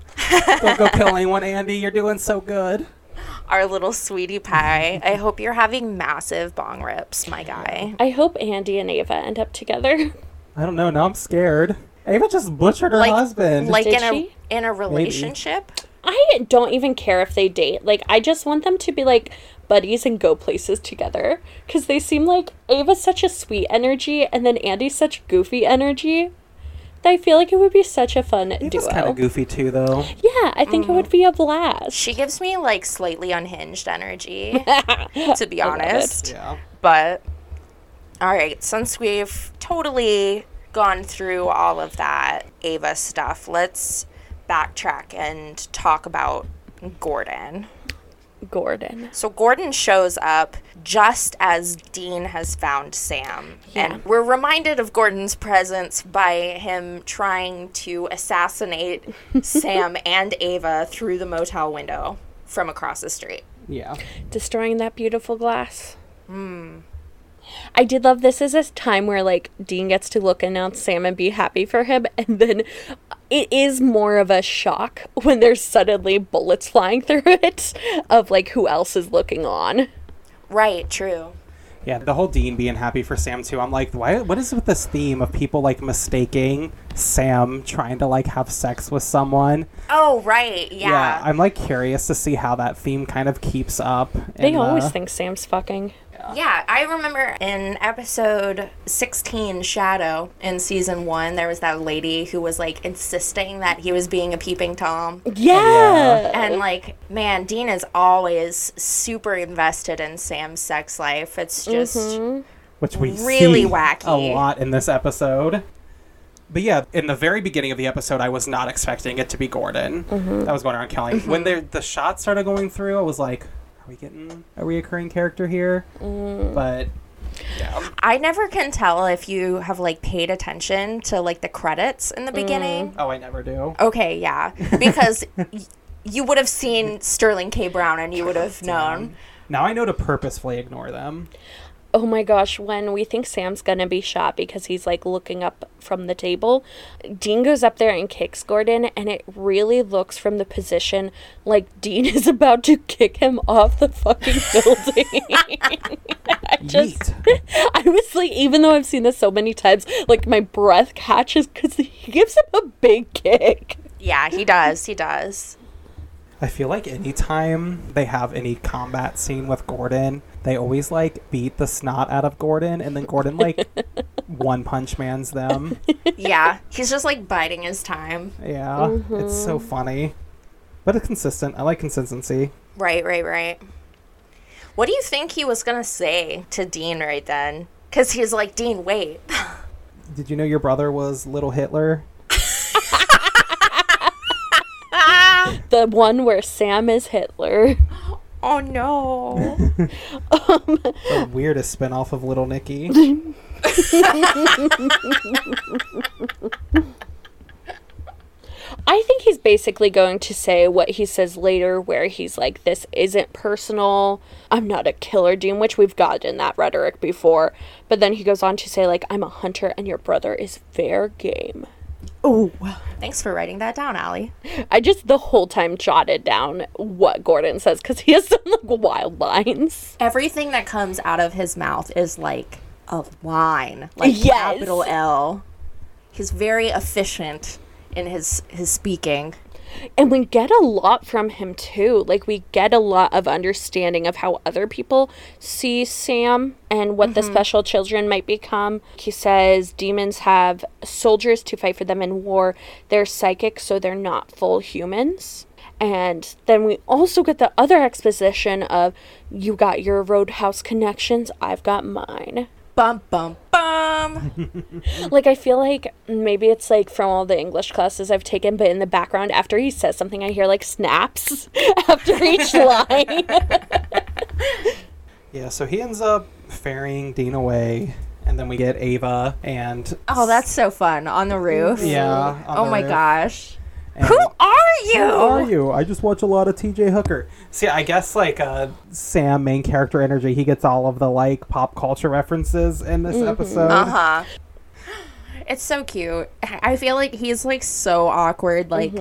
Don't go kill anyone, Andy. You're doing so good. our little sweetie pie i hope you're having massive bong rips my guy I hope Andy and Ava end up together. I don't know. Now I'm scared. Ava just butchered her like husband. like Did in a she? in a relationship I don't even care if they date. Like, I just want them to be like buddies and go places together. Because they seem like Ava's such a sweet energy, and then Andy's such goofy energy. That I feel like it would be such a fun Ava's duo. kind of goofy too, though. Yeah, I think it would mm. be a blast. She gives me like slightly unhinged energy, to be honest. Yeah. But all right, since we've totally gone through all of that Ava stuff, let's backtrack and talk about Gordon. Gordon. So Gordon shows up just as Dean has found Sam. Yeah. And we're reminded of Gordon's presence by him trying to assassinate Sam and Ava through the motel window from across the street. Yeah. destroying that beautiful glass. Hmm. I did love this is a time where like Dean gets to look and announce Sam and be happy for him, and then it is more of a shock when there's suddenly bullets flying through it of like who else is looking on. Right, true. Yeah, the whole Dean being happy for Sam too. I'm like, why? What is with this theme of people like mistaking Sam trying to like have sex with someone? Oh, right. Yeah. Yeah, I'm like curious to see how that theme kind of keeps up. They in always the- think Sam's fucking. Yeah, I remember in episode 16, Shadow, in season one, there was that lady who was like insisting that he was being a peeping Tom. Yeah. And like, man, Dean is always super invested in Sam's sex life. It's just mm-hmm. which we really see wacky. a lot in this episode. But yeah, in the very beginning of the episode, I was not expecting it to be Gordon. Mm-hmm. That was going around Kelly. When the the shots started going through, I was like, "Are we getting mm. a reoccurring character here?" Mm. But yeah, I never can tell if you have like paid attention to like the credits in the beginning. Mm. oh, I never do. Okay, yeah, because y- you would have seen Sterling K. Brown and you would have known. Now I know to purposefully ignore them. Oh my gosh, when we think Sam's gonna be shot because he's like looking up from the table, Dean goes up there and kicks Gordon, and it really looks from the position like Dean is about to kick him off the fucking building. I just, I was like, even though I've seen this so many times, like my breath catches because he gives him a big kick. Yeah, he does. He does. I feel like anytime they have any combat scene with Gordon, they always like beat the snot out of Gordon, and then Gordon like one punch mans them. Yeah, he's just like biding his time. Yeah, it's so mm-hmm. funny, but it's consistent. I like consistency. Right, right, right. What do you think he was gonna say to Dean right then? Because he's like, Dean, wait. Did you know your brother was little Hitler? The one where Sam is Hitler. Oh no. The weirdest spinoff of Little Nicky. I think he's basically going to say what he says later, where he's like, This isn't personal. I'm not a killer, Dean, which we've gotten that rhetoric before. But then he goes on to say, like, I'm a hunter and your brother is fair game. Oh. Thanks for writing that down, Allie. I just the whole time jotted down what Gordon says because he has some like wild lines. Everything that comes out of his mouth is like a line, like Yes. capital L. He's very efficient in his his speaking. And we get a lot from him too. Like we get a lot of understanding of how other people see Sam and what the mm-hmm. special children might become. He says demons have soldiers to fight for them in war. They're psychic, so they're not full humans. And then we also get the other exposition of you got your roadhouse connections, I've got mine. Bum bum bum. Like I feel like maybe it's like from all the English classes I've taken, but in the background after he says something, I hear like snaps after each line. Yeah, so he ends up ferrying Dean away, and then we get Ava and Oh, that's so fun on the roof. yeah. on Oh the my roof. gosh. And- Who are you? Who are you? I just watch a lot of TJ Hooker. See, I guess like uh, Sam, main character energy, he gets all of the like pop culture references in this episode. Uh huh. It's so cute. I feel like he's like so awkward, like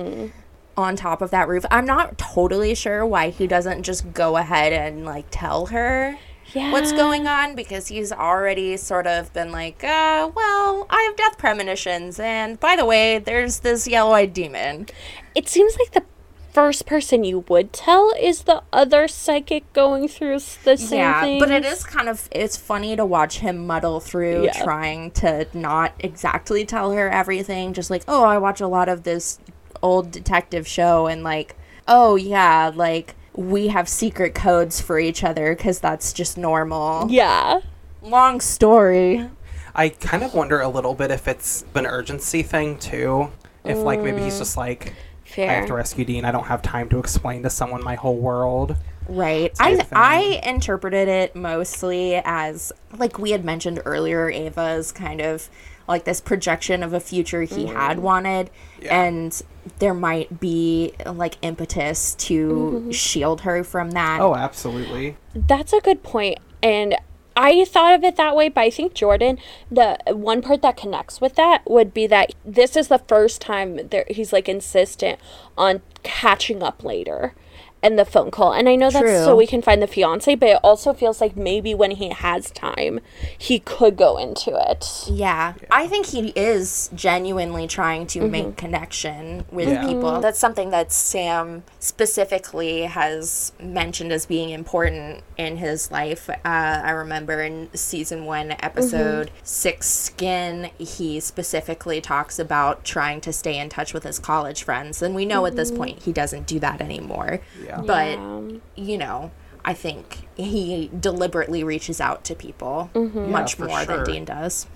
on top of that roof. I'm not totally sure why he doesn't just go ahead and like tell her yeah. what's going on because he's already sort of been like, uh, well, I have death premonitions, and by the way, there's this yellow-eyed demon. It seems like the first person you would tell is the other psychic going through the same yeah, thing. but it is kind of it's funny to watch him muddle through Yeah. trying to not exactly tell her everything. Just like, oh, I watch a lot of this old detective show, and like, oh yeah, like we have secret codes for each other because that's just normal. Yeah. Long story. I kind of wonder a little bit if it's an urgency thing too. If like maybe he's just like, I have to rescue Dean. I don't have time to explain to someone my whole world. Right. I thing. I interpreted it mostly as like we had mentioned earlier, Ava's kind of like this projection of a future he mm-hmm. had wanted Yeah. and there might be like impetus to mm-hmm. shield her from that. Oh, absolutely. That's a good point. And I thought of it that way, but I think Jordan, the one part that connects with that would be that this is the first time there he's like insistent on catching up later and the phone call. And I know that's so we can find the fiance, but it also feels like maybe when he has time, he could go into it. Yeah. I think he is genuinely trying to make mm-hmm. connection with Yeah. people. Mm-hmm. That's something that Sam specifically has mentioned as being important in his life. Uh, I remember in season one, episode mm-hmm. six, Skin, he specifically talks about trying to stay in touch with his college friends. And we know at this point he doesn't do that anymore. Yeah. But, Yeah. you know. I think he deliberately reaches out to people much for more sure. than Dean does.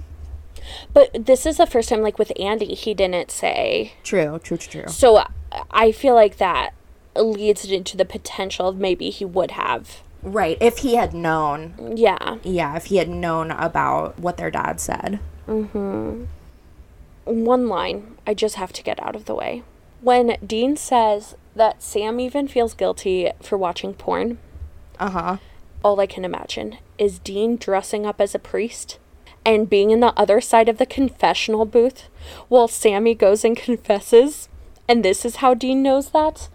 But this is the first time, like with Andy, he didn't say. True, true, true, true. So I- I feel like that leads it into the potential of maybe he would have. Right. If he had known, Yeah. yeah, if he had known about what their dad said. Mm hmm. One line I just have to get out of the way. When Dean says that Sam even feels guilty for watching porn, Uh huh. all I can imagine is Dean dressing up as a priest and being in the other side of the confessional booth while Sammy goes and confesses. And this is how Dean knows that.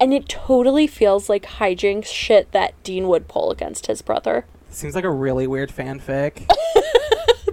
And it totally feels like hijinks shit that Dean would pull against his brother. Seems like a really weird fanfic.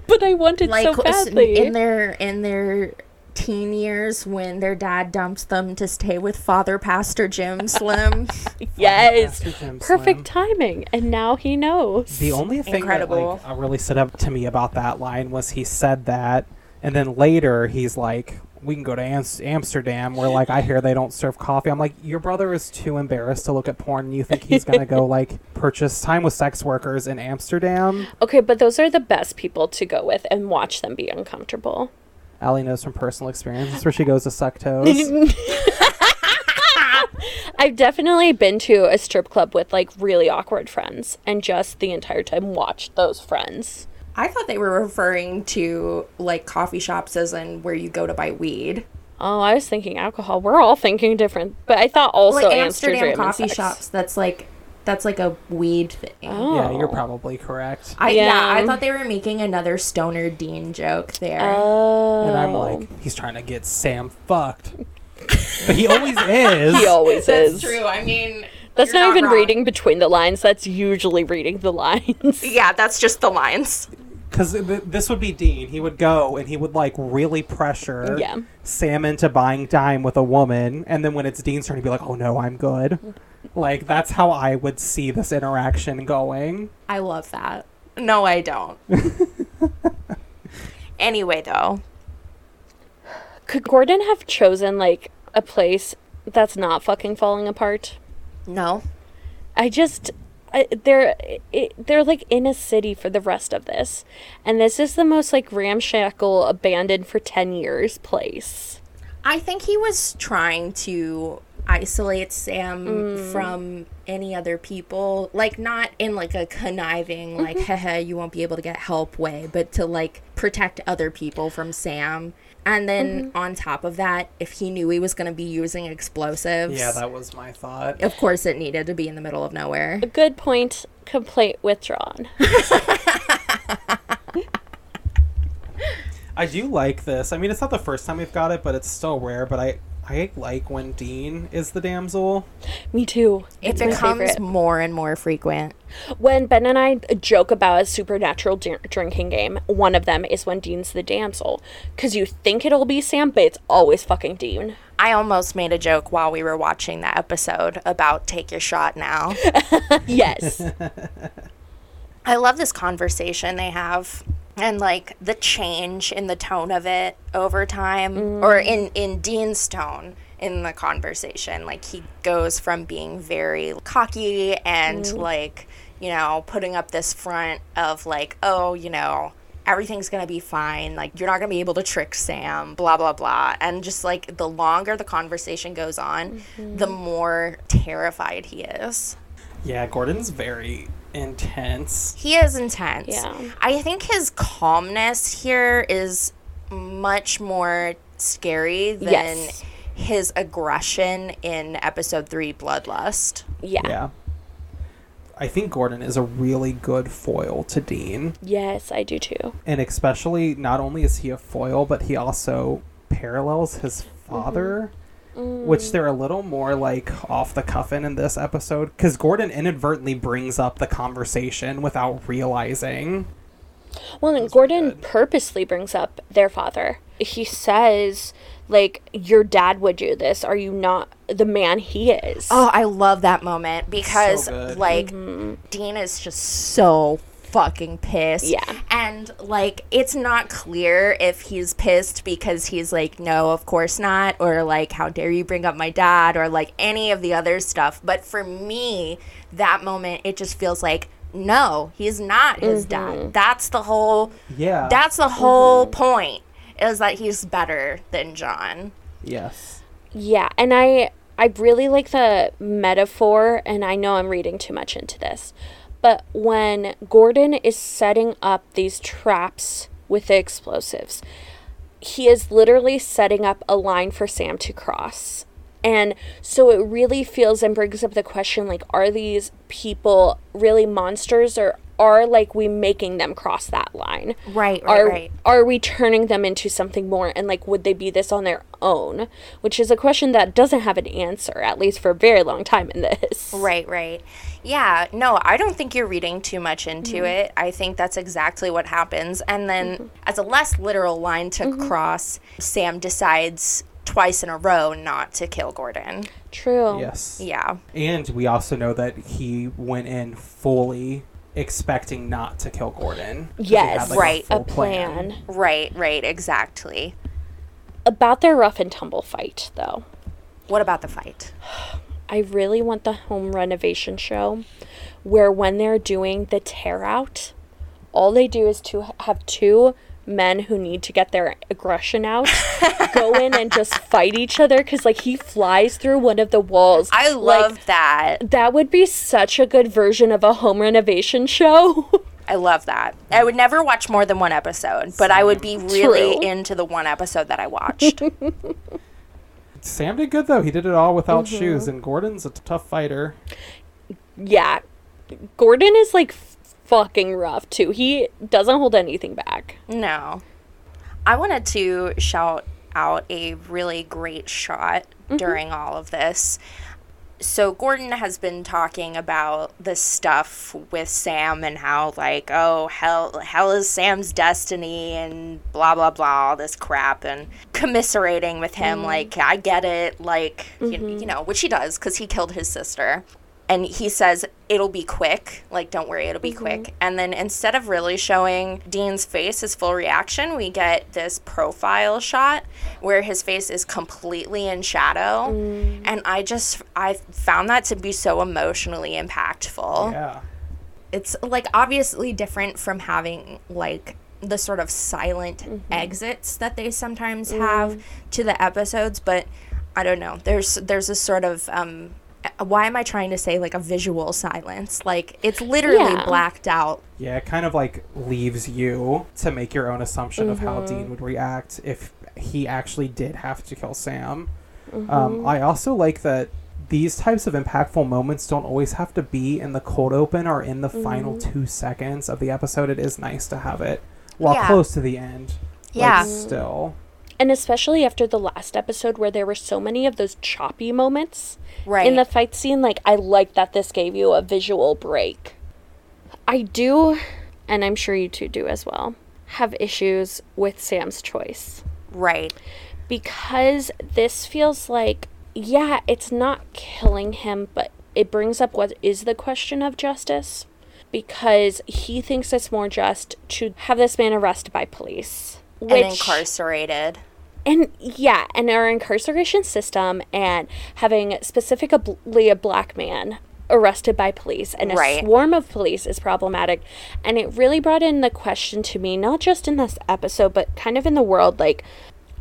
But I wanted it Like so s- badly. in their in their teen years when their dad dumps them to stay with Father Pastor Jim Slim. yes. Jim Perfect Slim. timing. And now he knows. The only thing Incredible. that like, uh, really stood up to me about that line was he said that, and then later he's like, "We can go to Ams- Amsterdam." Where like I hear they don't serve coffee. I'm like, your brother is too embarrassed to look at porn. and You think he's gonna go like purchase time with sex workers in Amsterdam? Okay, but those are the best people to go with and watch them be uncomfortable. Allie knows from personal experience. That's where she goes to suck toes. I've definitely been to a strip club with like really awkward friends and just the entire time watched those friends. I thought they were referring to like coffee shops as in where you go to buy weed. Oh, I was thinking alcohol. We're all thinking different, but I thought also like Amsterdam, Amsterdam coffee sex. shops. That's like that's like a weed thing. Oh. Yeah, you're probably correct. I, yeah. Yeah. I thought they were making another stoner Dean joke there. Oh. And I'm like, he's trying to get Sam fucked. but he always is. he always That's is. true. I mean, That's you're not, even wrong. reading between the lines. That's usually reading the lines. Yeah, that's just the lines. because th- this would be Dean. He would go and he would like really pressure Yeah. Sam into buying time with a woman, and then when it's Dean's turn, he'd be like, "Oh no, I'm good." Like that's how I would see this interaction going. I love that. No, I don't. anyway, though, Could Gordon have chosen like a place that's not fucking falling apart? no. I just I, they're it, they're like in a city for the rest of this, and this is the most like ramshackle, abandoned for ten years place. I think he was trying to isolate Sam mm. from any other people. Like, not in like a conniving, mm-hmm. like, haha, you won't be able to get help way, but to like protect other people from Sam. And then mm-hmm. on top of that, if he knew he was going to be using explosives, Yeah, that was my thought. of course it needed to be in the middle of nowhere. A good point. Complaint withdrawn. I do like this. I mean, it's not the first time we've got it, but it's still rare. But I I like when Dean is the damsel. Me too. It It's my becomes favorite. more and more frequent. When Ben and I joke about a supernatural d- drinking game, one of them is when Dean's the damsel. Because you think it'll be Sam, but it's always fucking Dean. I almost made a joke while we were watching that episode about take your shot now. Yes. I love this conversation they have and like the change in the tone of it over time mm. or in in Dean's tone in the conversation like he goes from being very cocky and mm-hmm. like you know putting up this front of like oh you know everything's gonna be fine like you're not gonna be able to trick sam blah blah blah. And just like the longer the conversation goes on the mm-hmm. more terrified he is. Yeah, Gordon's very intense. he is intense. Yeah. I think his calmness here is much more scary than Yes. his aggression in episode three, Bloodlust. Yeah. Yeah. I think Gordon is a really good foil to Dean. Yes, I do too. And especially, not only is he a foil, but he also parallels his father, mm-hmm. Which they're a little more like off the cuffin in this episode. Because Gordon inadvertently brings up the conversation without realizing. Well, and Gordon purposely brings up their father. He says, like, your dad would do this. Are you not the man he is? Oh, I love that moment because good. like mm-hmm. Dean is just so fucking pissed. Yeah. And like it's not clear if he's pissed because he's like, no, of course not, or like, how dare you bring up my dad, or like any of the other stuff. But for me, that moment it just feels like no, he's not his mm-hmm. dad. That's the whole Yeah. that's the whole mm-hmm. point. Is that he's better than John. yes. Yeah, and I I really like the metaphor and I know I'm reading too much into this. But when Gordon is setting up these traps with the explosives, he is literally setting up a line for Sam to cross. And so it really feels and brings up the question like are these people really monsters or are like we making them cross that line? Right, right, are right. are we turning them into something more and like would they be this on their own which is a question that doesn't have an answer at least for a very long time in this Right, right. Yeah, no, I don't think you're reading too much into mm-hmm. it. I think that's exactly what happens. And then, mm-hmm. as a less literal line to mm-hmm. cross, Sam decides twice in a row not to kill Gordon. true Yes. Yeah. And we also know that he went in fully expecting not to kill Gordon. yes had, like, right, a full plan. Right, right, exactly. about their rough and tumble fight though What about the fight? i really want the home renovation show where when they're doing the tear out all they do is to have two men who need to get their aggression out go in and just fight each other because like he flies through one of the walls I like, love that. That would be such a good version of a home renovation show. I love that. I would never watch more than one episode, but I would be really True. into the one episode that I watched. Sam did good though. He did it all without Mm-hmm. shoes, and Gordon's a t- tough fighter. yeah. Gordon is like fucking rough too. He doesn't hold anything back. No. I wanted to shout out a really great shot during all of this. So Gordon has been talking about this stuff with Sam and how like oh hell hell is Sam's destiny and blah blah blah all this crap and commiserating with him mm-hmm. like I get it like you, mm-hmm. you know which he does cuz he killed his sister and he says it'll be quick. Like don't worry it'll be mm-hmm. quick. And then instead of really showing dean's face his full reaction we get this profile shot where his face is completely in shadow. Mm. And i just i found that to be so emotionally impactful. Yeah. it's like obviously different from having like the sort of silent mm-hmm. exits that they sometimes mm-hmm. have to the episodes but i don't know. There's there's a sort of um why am i trying to say like a visual silence like it's literally Yeah. blacked out Yeah, it kind of like leaves you to make your own assumption of how Dean mm-hmm. would react if he actually did have to kill Sam. Um, mm-hmm. I also like that these types of impactful moments don't always have to be in the cold open or in the final mm-hmm. two seconds of the episode. It is nice to have it while Yeah. close to the end. Like, Yeah. still. And especially after the last episode where there were so many of those choppy moments right in the fight scene, like I like that this gave you a visual break. I do, and I'm sure you two do as well, have issues with Sam's choice. right because this feels like yeah it's not killing him but it brings up what is the question of justice because he thinks it's more just to have this man arrested by police and incarcerated and yeah and our incarceration system and having specifically a black man arrested by police and a Right. swarm of police is problematic and it really brought in the question to me not just in this episode but kind of in the world like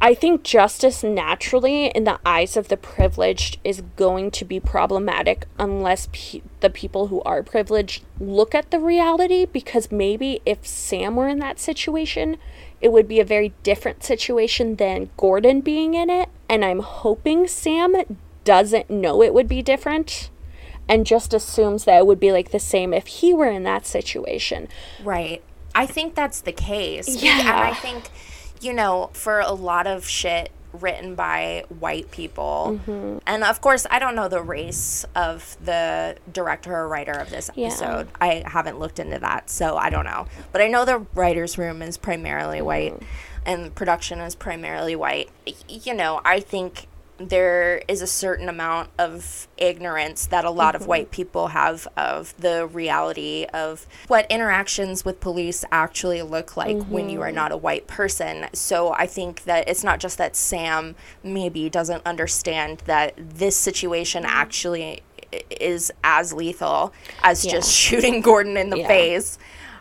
I think justice naturally, in the eyes of the privileged, is going to be problematic unless pe- the people who are privileged look at the reality. Because maybe if Sam were in that situation, it would be a very different situation than Gordon being in it. And I'm hoping Sam doesn't know it would be different and just assumes that it would be like the same if he were in that situation. Right. I think that's the case. Yeah. And I think, you know, for a lot of shit written by white people, Mm-hmm. and of course, I don't know the race of the director or writer of this Yeah. episode. I haven't looked into that, so I don't know. But I know the writer's room is primarily Mm-hmm. white and production is primarily white. You know, I think there is a certain amount of ignorance that a lot Mm-hmm. of white people have of the reality of what interactions with police actually look like when you are Mm-hmm. not a white person. So I think that it's not just that Sam maybe doesn't understand that this situation Mm-hmm. actually is as lethal as Yeah. just shooting Gordon in the Yeah. face.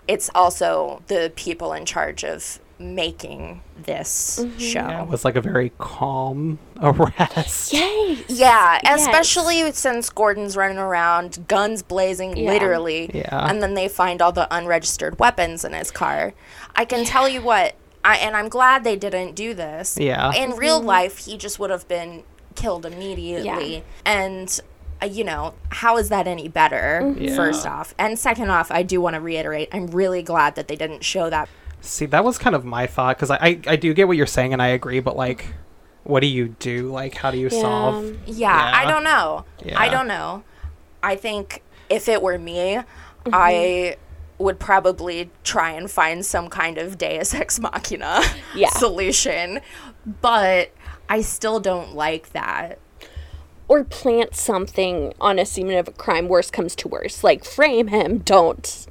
It's also the people in charge of making this Mm-hmm. show. Yeah, it was like a very calm arrest. Yes. Yeah, Yes. especially since Gordon's running around, guns blazing, Yeah. literally. Yeah. And then they find all the unregistered weapons in his car. I can tell you what, I, and I'm glad they didn't do this. Yeah. In real life, he just would have been killed immediately. Yeah. And, uh, you know, how is that any better, Mm-hmm. first off? And second off, I do want to reiterate, I'm really glad that they didn't show that. See, that was kind of my thought because I, I I do get what you're saying and I agree, but like, what do you do? Like, how do you Yeah. solve? Yeah, I don't know. Yeah. I don't know. I think if it were me, Mm-hmm. I would probably try and find some kind of Deus Ex Machina Yeah. solution, but I still don't like that. or plant something on a scene of a crime worst comes to worst like frame him don't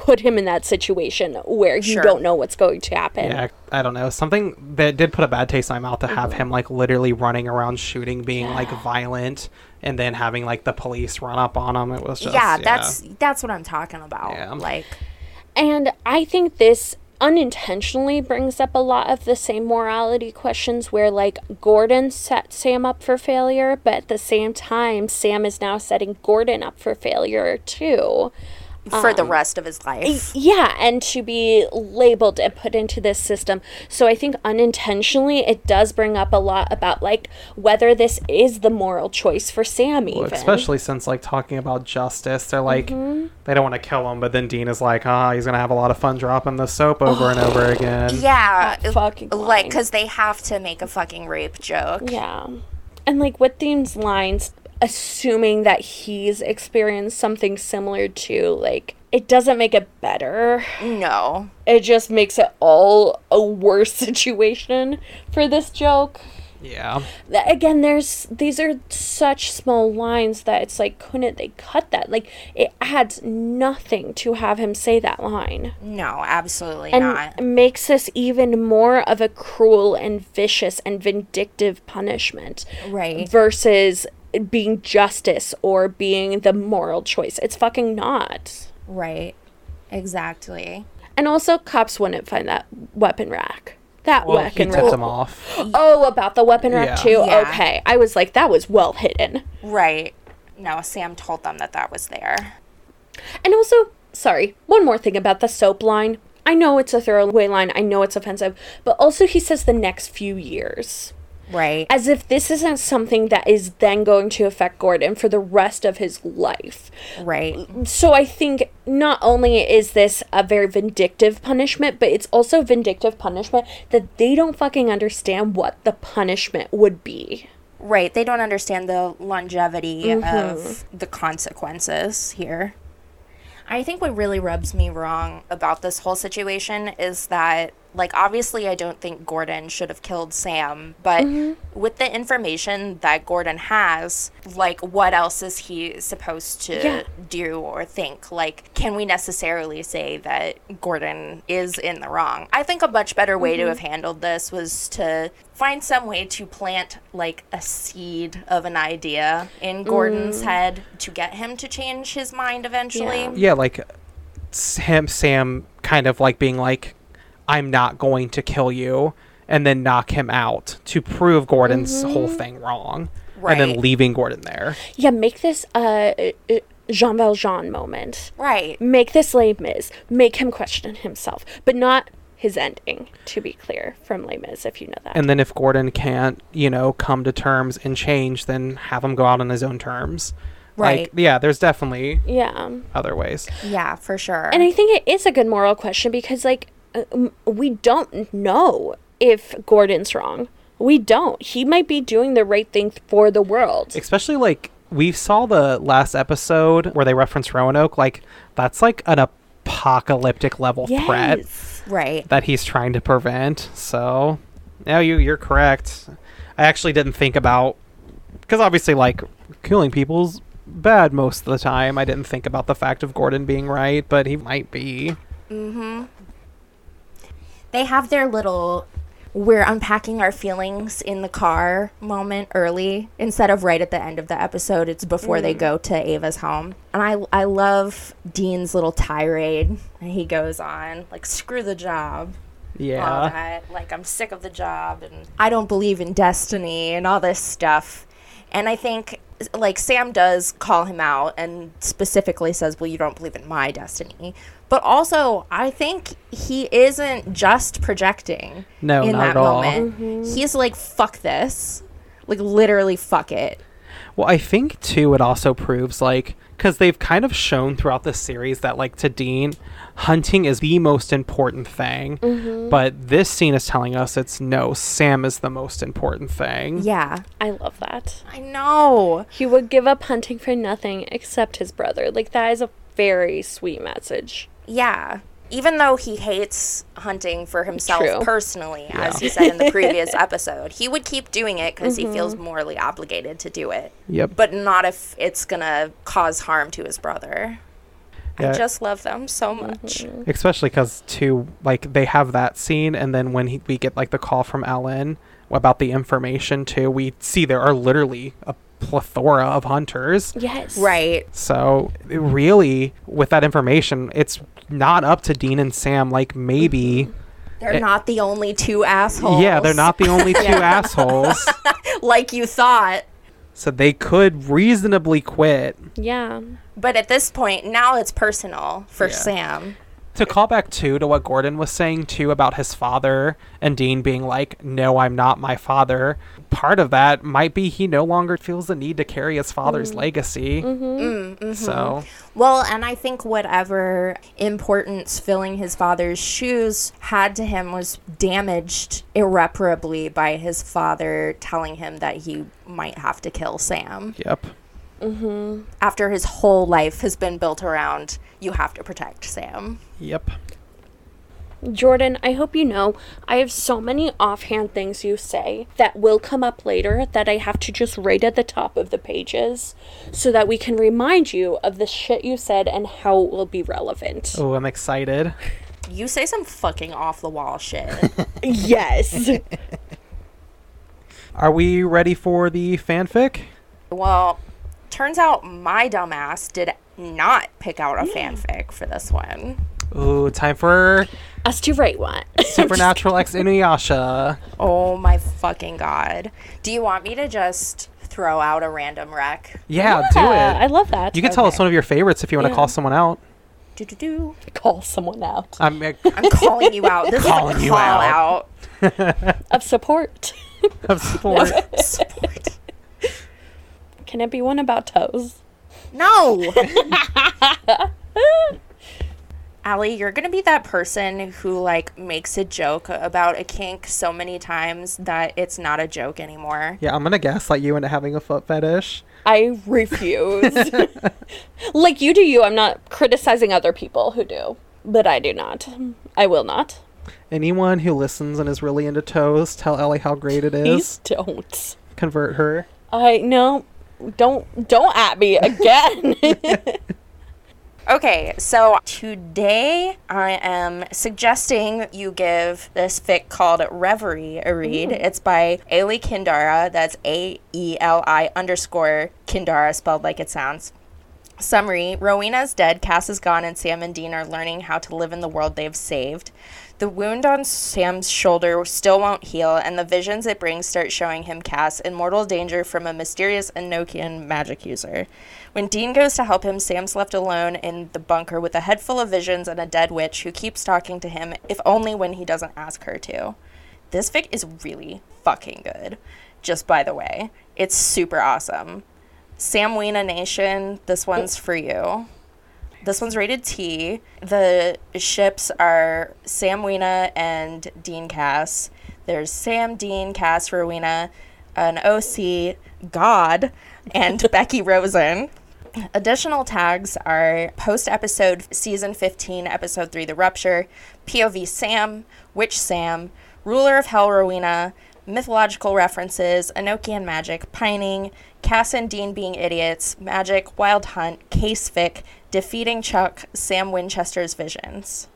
put him in that situation where you Sure. don't know what's going to happen Yeah, I don't know. Something that did put a bad taste in my mouth to Mm-hmm. have him like literally running around shooting, being like violent, and then having like the police run up on him. It was just yeah, that's that's what I'm talking about. Yeah. Like and i think this unintentionally brings up a lot of the same morality questions where like gordon set sam up for failure but at the same time sam is now setting gordon up for failure too for Um, the rest of his life. Yeah, and to be labeled and put into this system. So I think unintentionally it does bring up a lot about like whether this is the moral choice for Sam even. Well, especially since like talking about justice, they're like Mm-hmm. they don't want to kill him, but then Dean is like, ah, he's gonna have a lot of fun dropping the soap over and over again. Yeah, That fucking like because they have to make a fucking rape joke. Yeah. And like with Dean's lines, assuming that he's experienced something similar to like it doesn't make it better. No. It just makes it all a worse situation for this joke. Yeah. Th- Again, there's these are such small lines that it's like couldn't they cut that? Like it adds nothing to have him say that line. No, absolutely and not. makes this even more of a cruel and vicious and vindictive punishment Right. versus being justice or being the moral choice. It's fucking not. Right. Exactly. And also, cops wouldn't find that weapon rack. That Well, he weapon tipped rack. him off. Oh, about the weapon rack Yeah. too. Yeah. Okay, I was like, that was well hidden. Right. No, Sam told them that that was there. And also, sorry, one more thing about the soap line. I know it's a throwaway line. I know it's offensive, but also he says the next few years. Right. as if this isn't something that is then going to affect Gordon for the rest of his life. Right. So I think not only is this a very vindictive punishment, but it's also vindictive punishment that they don't fucking understand what the punishment would be. Right. They don't understand the longevity Mm-hmm. of the consequences here. I think what really rubs me wrong about this whole situation is that, like, obviously, I don't think Gordon should have killed Sam, but Mm-hmm. with the information that Gordon has, like, what else is he supposed to Yeah. do or think? Like, can we necessarily say that Gordon is in the wrong? I think a much better way Mm-hmm. to have handled this was to find some way to plant, like, a seed of an idea in Gordon's head to get him to change his mind eventually. Mm. Yeah. Yeah, like Sam Sam kind of like being like I'm not going to kill you and then knock him out to prove Gordon's whole thing wrong. And then leaving Gordon there. Yeah, make this a uh, Jean Valjean moment. Right. Make this Les Mis. Make him question himself, but not his ending, to be clear, from Les Mis, if you know that. And then if Gordon can't, you know, come to terms and change, then have him go out on his own terms. Right. Like, yeah, there's definitely yeah. other ways. Yeah, for sure. And I think it is a good moral question because, like, uh, Uh, we don't know if Gordon's wrong. We don't. He might be doing the right thing for the world. Especially like we saw the last episode where they reference Roanoke, like that's like an apocalyptic level threat right. that he's trying to prevent. So, yeah, you you're correct. I actually didn't think about because obviously like killing people's bad most of the time. I didn't think about the fact of Gordon being right, but he might be. Mm-hmm. They have their little we're unpacking our feelings in the car moment early instead of right at the end of the episode. It's before they mm. go to Ava's home. And I I love Dean's little tirade that he goes on, like screw the job. Yeah. that. Like I'm sick of the job and I don't believe in destiny and all this stuff. And I think like Sam does call him out and specifically says, "Well, you don't believe in my destiny." But also, I think he isn't just projecting No, in not that at all. moment. Mm-hmm. He's like, "Fuck this." Like literally fuck it. Well, I think too it also proves like because they've kind of shown throughout the series that like to Dean, hunting is the most important thing. Mm-hmm. But this scene is telling us it's no, Sam is the most important thing. Yeah. I love that. I know. He would give up hunting for nothing except his brother. Like, that is a very sweet message. Yeah. Even though he hates hunting for himself True. personally, as he said in the previous episode, he would keep doing it because he feels mm-hmm. morally obligated to do it. Yep. But not if it's going to cause harm to his brother. Yeah. I just love them so much. Mm-hmm. Especially because too like they have that scene, and then when he, we get like the call from Ellen about the information too, we see there are literally a plethora of hunters. Yes. Right. So really, with that information, it's not up to Dean and Sam. Like maybe, They're Eh. not the only two assholes. yeah, they're not the only two assholes. like you thought. So they could reasonably quit. Yeah. But at this point, now it's personal for Yeah. Sam. To call back too to what Gordon was saying too about his father and Dean being like, "No, I'm not my father." Part of that might be he no longer feels the need to carry his father's mm-hmm. legacy. Mm-hmm. Mm-hmm. So Well, and I think whatever importance filling his father's shoes had to him was damaged irreparably by his father telling him that he might have to kill Sam. Yep. Mm-hmm. After his whole life has been built around, you have to protect Sam. Yep. Jordan, I hope you know I have so many offhand things you say that will come up later that I have to just write at the top of the pages so that we can remind you of the shit you said and how it will be relevant. Oh, I'm excited. You say some fucking off the wall shit. Yes. Are we ready for the fanfic? well, turns out my dumbass did not pick out a fanfic for this one. Ooh, time for Us to write one. Supernatural X Inuyasha. Oh my fucking god. Do you want me to just throw out a random rec? Yeah, do it. I love that. You can tell us Okay. one of your favorites if you want to Yeah. call someone out. Do do do. call someone out I'm uh, I'm calling you out. This Calling is a you call out. out. of support. of support. Support. Can it be one about toes? No. Allie, you're gonna be that person who like makes a joke about a kink so many times that it's not a joke anymore. Yeah, I'm gonna gaslight you into having a foot fetish. I refuse. like you do you, I'm not criticizing other people who do, but I do not. I will not. Anyone who listens and is really into toes, tell Ellie how great it is. Please don't. Convert her. I no, don't don't at me again. Okay, so today I am suggesting you give this fic called Reverie a read. Mm-hmm. It's by Ailey Kindara. That's A E L I underscore Kindara, spelled like it sounds. Summary Rowena's dead, Cass is gone, and Sam and Dean are learning how to live in the world they've saved. The wound on Sam's shoulder still won't heal, and the visions it brings start showing him Cass in mortal danger from a mysterious Enochian magic user. When Dean goes to help him, Sam's left alone in the bunker with a head full of visions and a dead witch who keeps talking to him, if only when he doesn't ask her to. This fic is really fucking good, just by the way. It's super awesome. Sam Weena Nation, this one's for you. This one's rated T. The ships are Sam Weena and Dean Cass. There's Sam, Dean, Cass, Rowena, an OC, God, and Becky Rosen. Additional tags are post episode season 15, episode 3, The Rupture, POV Sam, Witch Sam, Ruler of Hell Rowena, mythological references, Enochian magic, pining, Cass and Dean being idiots, magic, wild hunt, case fic, defeating Chuck, Sam Winchester's visions.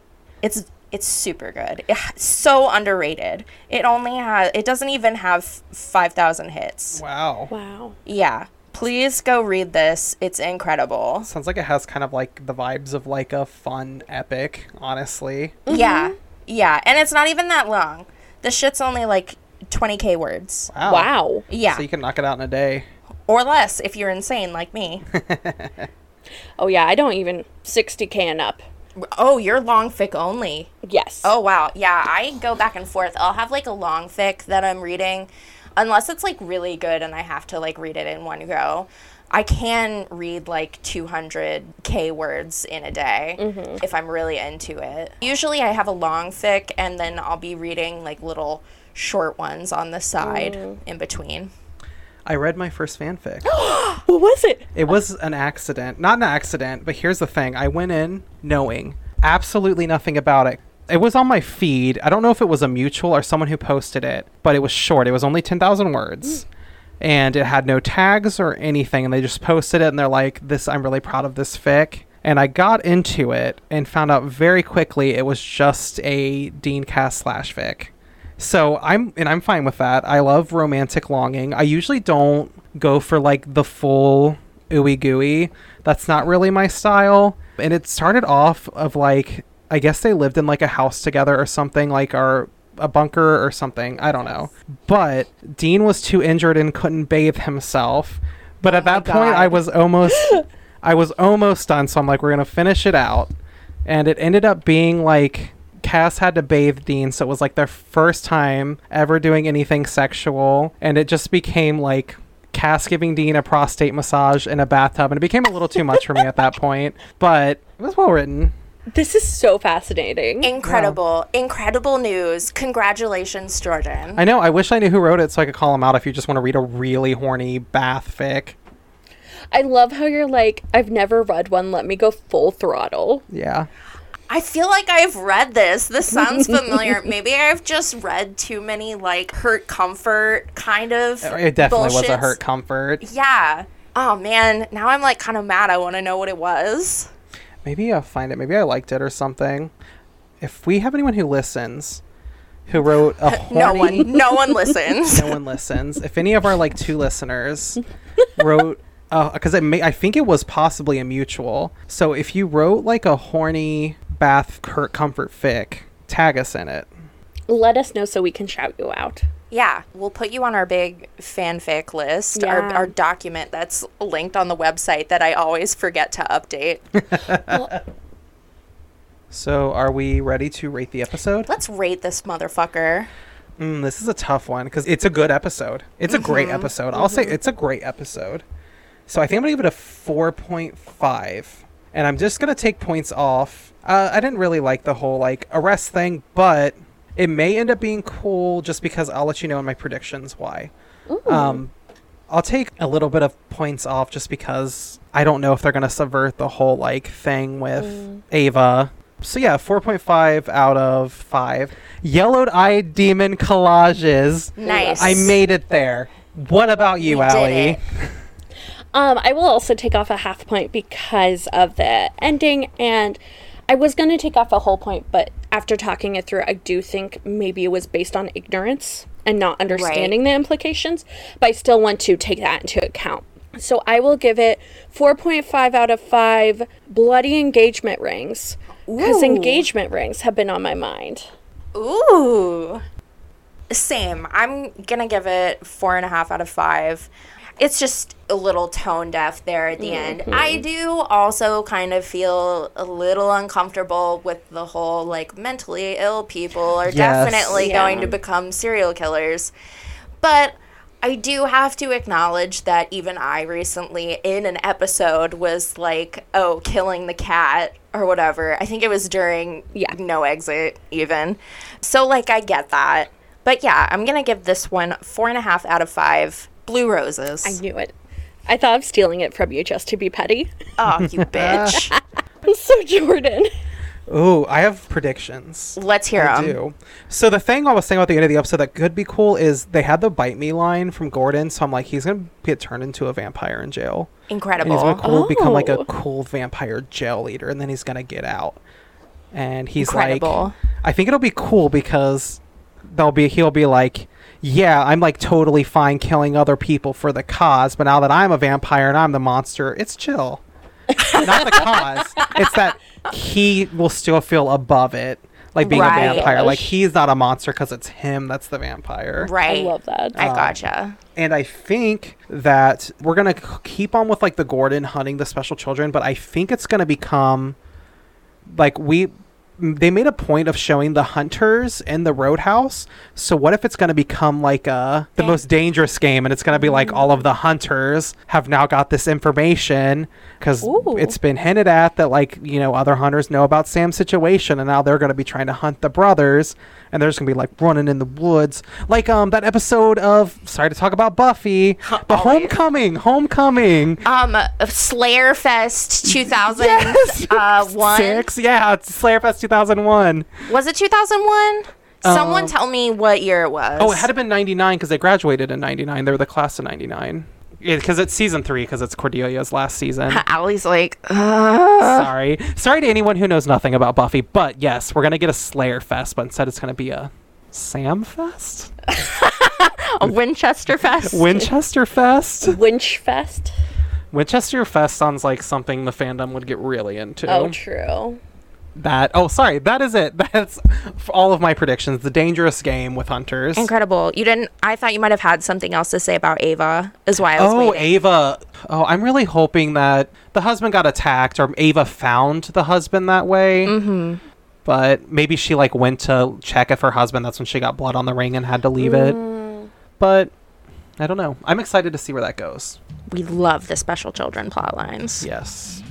It's it's super good. It's so underrated. It only has it doesn't even have 5000 hits. Wow. wow. Yeah. Please go read this. It's incredible. Sounds like it has kind of like the vibes of like a fun epic, honestly. Yeah. Mm-hmm. Yeah, and it's not even that long. The shit's only like 20k words. Wow. Wow. Yeah. So you can knock it out in a day. or less if you're insane like me. Oh yeah, I don't even 60k and up. oh, you're long fic only. Yes. Oh wow. Yeah, I go back and forth. I'll have like a long fic that I'm reading unless it's like really good and I have to like read it in one go. I can read like 200k words in a day mm-hmm. if I'm really into it. Usually I have a long fic and then I'll be reading like little short ones on the side mm. in between. I read my first fanfic. What was it? It was an accident. Not an accident, but here's the thing. I went in knowing absolutely nothing about it. It was on my feed. I don't know if it was a mutual or someone who posted it, but it was short. It was only 10,000 words. Mm. And it had no tags or anything. And they just posted it and they're like, this, I'm really proud of this fic. And I got into it and found out very quickly it was just a Dean Cass slash fic. So I'm and I'm fine with that. I love romantic longing. I usually don't go for like the full ooey gooey. That's not really my style. And it started off of like I guess they lived in like a house together or something like our a bunker or something. I don't know. But Dean was too injured and couldn't bathe himself. But at oh my that point I was almost I was almost done, so I'm like we're going to finish it out. And it ended up being like Cass had to bathe Dean, so it was like their first time ever doing anything sexual, and it just became like Cass giving Dean a prostate massage in a bathtub, and it became a little too much for me at that point. But it was well written. This is so fascinating. Incredible, incredible news. Congratulations, Jordan. I know. I wish I knew who wrote it, so I could call him out if you just want to read a really horny bath fic. I love how you're like, I've never read one. Let me go full throttle. Yeah. I feel like I've read this. This sounds familiar. Maybe I've just read too many like hurt comfort kind of. It definitely was a hurt comfort. Yeah. Oh man, now I'm like kind of mad. I want to know what it was. Maybe I'll find it. Maybe I liked it or something. If we have anyone who listens, who wrote a No one, no one listens. no one listens. If any of our like two listeners wrote, uh, because it may, I think it was possibly a mutual. So if you wrote like a horny bath comfort fic, tag us in it. Let us know so we can shout you out. Yeah, we'll put you on our big fanfic list, our, Yeah. our document that's linked on the website that I always forget to update. So are we ready to rate the episode? Let's rate this motherfucker. Mm, this is a tough one because it's a good episode. It's a great Mm-hmm. episode. I'll say it's a great episode. So I think I'm gonna give it a 4.5, and I'm just gonna take points off. Uh, I didn't really like the whole like arrest thing, but it may end up being cool just because I'll let you know in my predictions why. Um, I'll take a little bit of points off just because I don't know if they're gonna subvert the whole like thing with Ava. So yeah, 4.5 out of 5. Yellowed eyed demon collages. Nice. I made it there. What about you, You Allie? Um, I will also take off a half point because of the ending, and I was going to take off a whole point, but after talking it through, I do think maybe it was based on ignorance and not understanding the implications, but I still want to take that into account. So I will give it 4.5 out of 5 bloody engagement rings. Because engagement rings have been on my mind. Ooh. Same. I'm gonna give it four and a half out of five. It's just a little tone deaf there at the mm-hmm. end. I do also kind of feel a little uncomfortable with the whole like mentally ill people are Yes. definitely Yeah. going to become serial killers. But I do have to acknowledge that even I recently in an episode was like, oh, killing the cat or whatever. I think it was during Yeah. No Exit, even. So, like, I get that. But yeah, I'm going to give this one four and a half out of five blue roses. I knew it. I thought of stealing it from you just to be petty. oh, you bitch. so, Jordan. Oh, I have predictions. Let's hear I them. do. So the thing I was saying about the end of the episode that could be cool is they had the bite me line from Gordon, so I'm like, he's gonna get turned into a vampire in jail. And Incredible. he's gonna cool, become like a Oh. cool vampire jail leader, and then he's gonna get out. And he's Incredible. like, I think it'll be cool because they'll be he'll be like, yeah, I'm like totally fine killing other people for the cause, but now that I'm a vampire and I'm the monster, it's chill. Not the cause. It's that he will still feel above it, like being Right. a vampire. Like he's not a monster because it's him that's the vampire. right. I love that. I Um, gotcha. And I think that we're gonna keep on with like the Gordon hunting the special children, but I think it's gonna become like we. They made a point of showing the hunters in the roadhouse. So what if it's going to become like uh the most dangerous game, and it's going to be like all of the hunters have now got this information because it's been hinted at that like you know other hunters know about Sam's situation, and now they're going to be trying to hunt the brothers, and they're just going to be like running in the woods, like um that episode of sorry to talk about Buffy, but. Homecoming, Homecoming. Um, Slayer Fest 2000 Yes! uh, one. Six, yeah, Slayer Fest 2001. Was it 2001? Someone Um, tell me what year it was. Oh, it had to been 99 because they graduated in 99. They were the class of 99. Because it's season three, because it's Cordelia's last season. Allie's like, uh, Sorry. Sorry to anyone who knows nothing about Buffy, but yes, we're going to get a Slayer Fest, but instead it's going to be a Sam Fest? a Winchester Fest. Winchester Fest? Winchfest. Winchester Fest sounds like something the fandom would get really into. Oh, true. That. Oh, sorry. That is it. That's all of my predictions. The dangerous game with hunters. Incredible. You didn't. I thought you might have had something else to say about Ava. Is why I was Oh, waiting. Ava. Oh, I'm really hoping that the husband got attacked or Ava found the husband that way. Mm-hmm. But maybe she like went to check if her husband. That's when she got blood on the ring and had to leave it. But I don't know. I'm excited to see where that goes. We love the special children plot lines. Yes.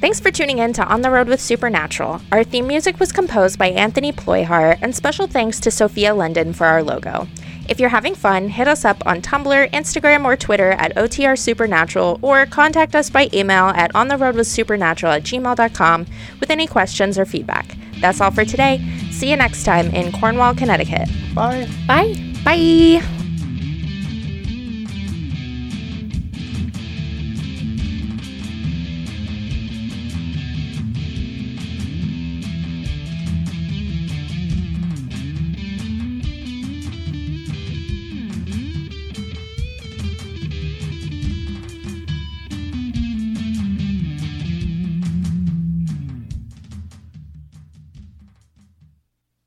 Thanks for tuning in to On the Road with Supernatural. Our theme music was composed by Anthony Ployhart, and special thanks to Sophia London for our logo. If you're having fun, hit us up on Tumblr, Instagram, or Twitter at OTR Supernatural, or contact us by email at ontheroadwithsupernatural at gmail.com with any questions or feedback. That's all for today. See you next time in Cornwall, Connecticut. Bye. Bye. Bye.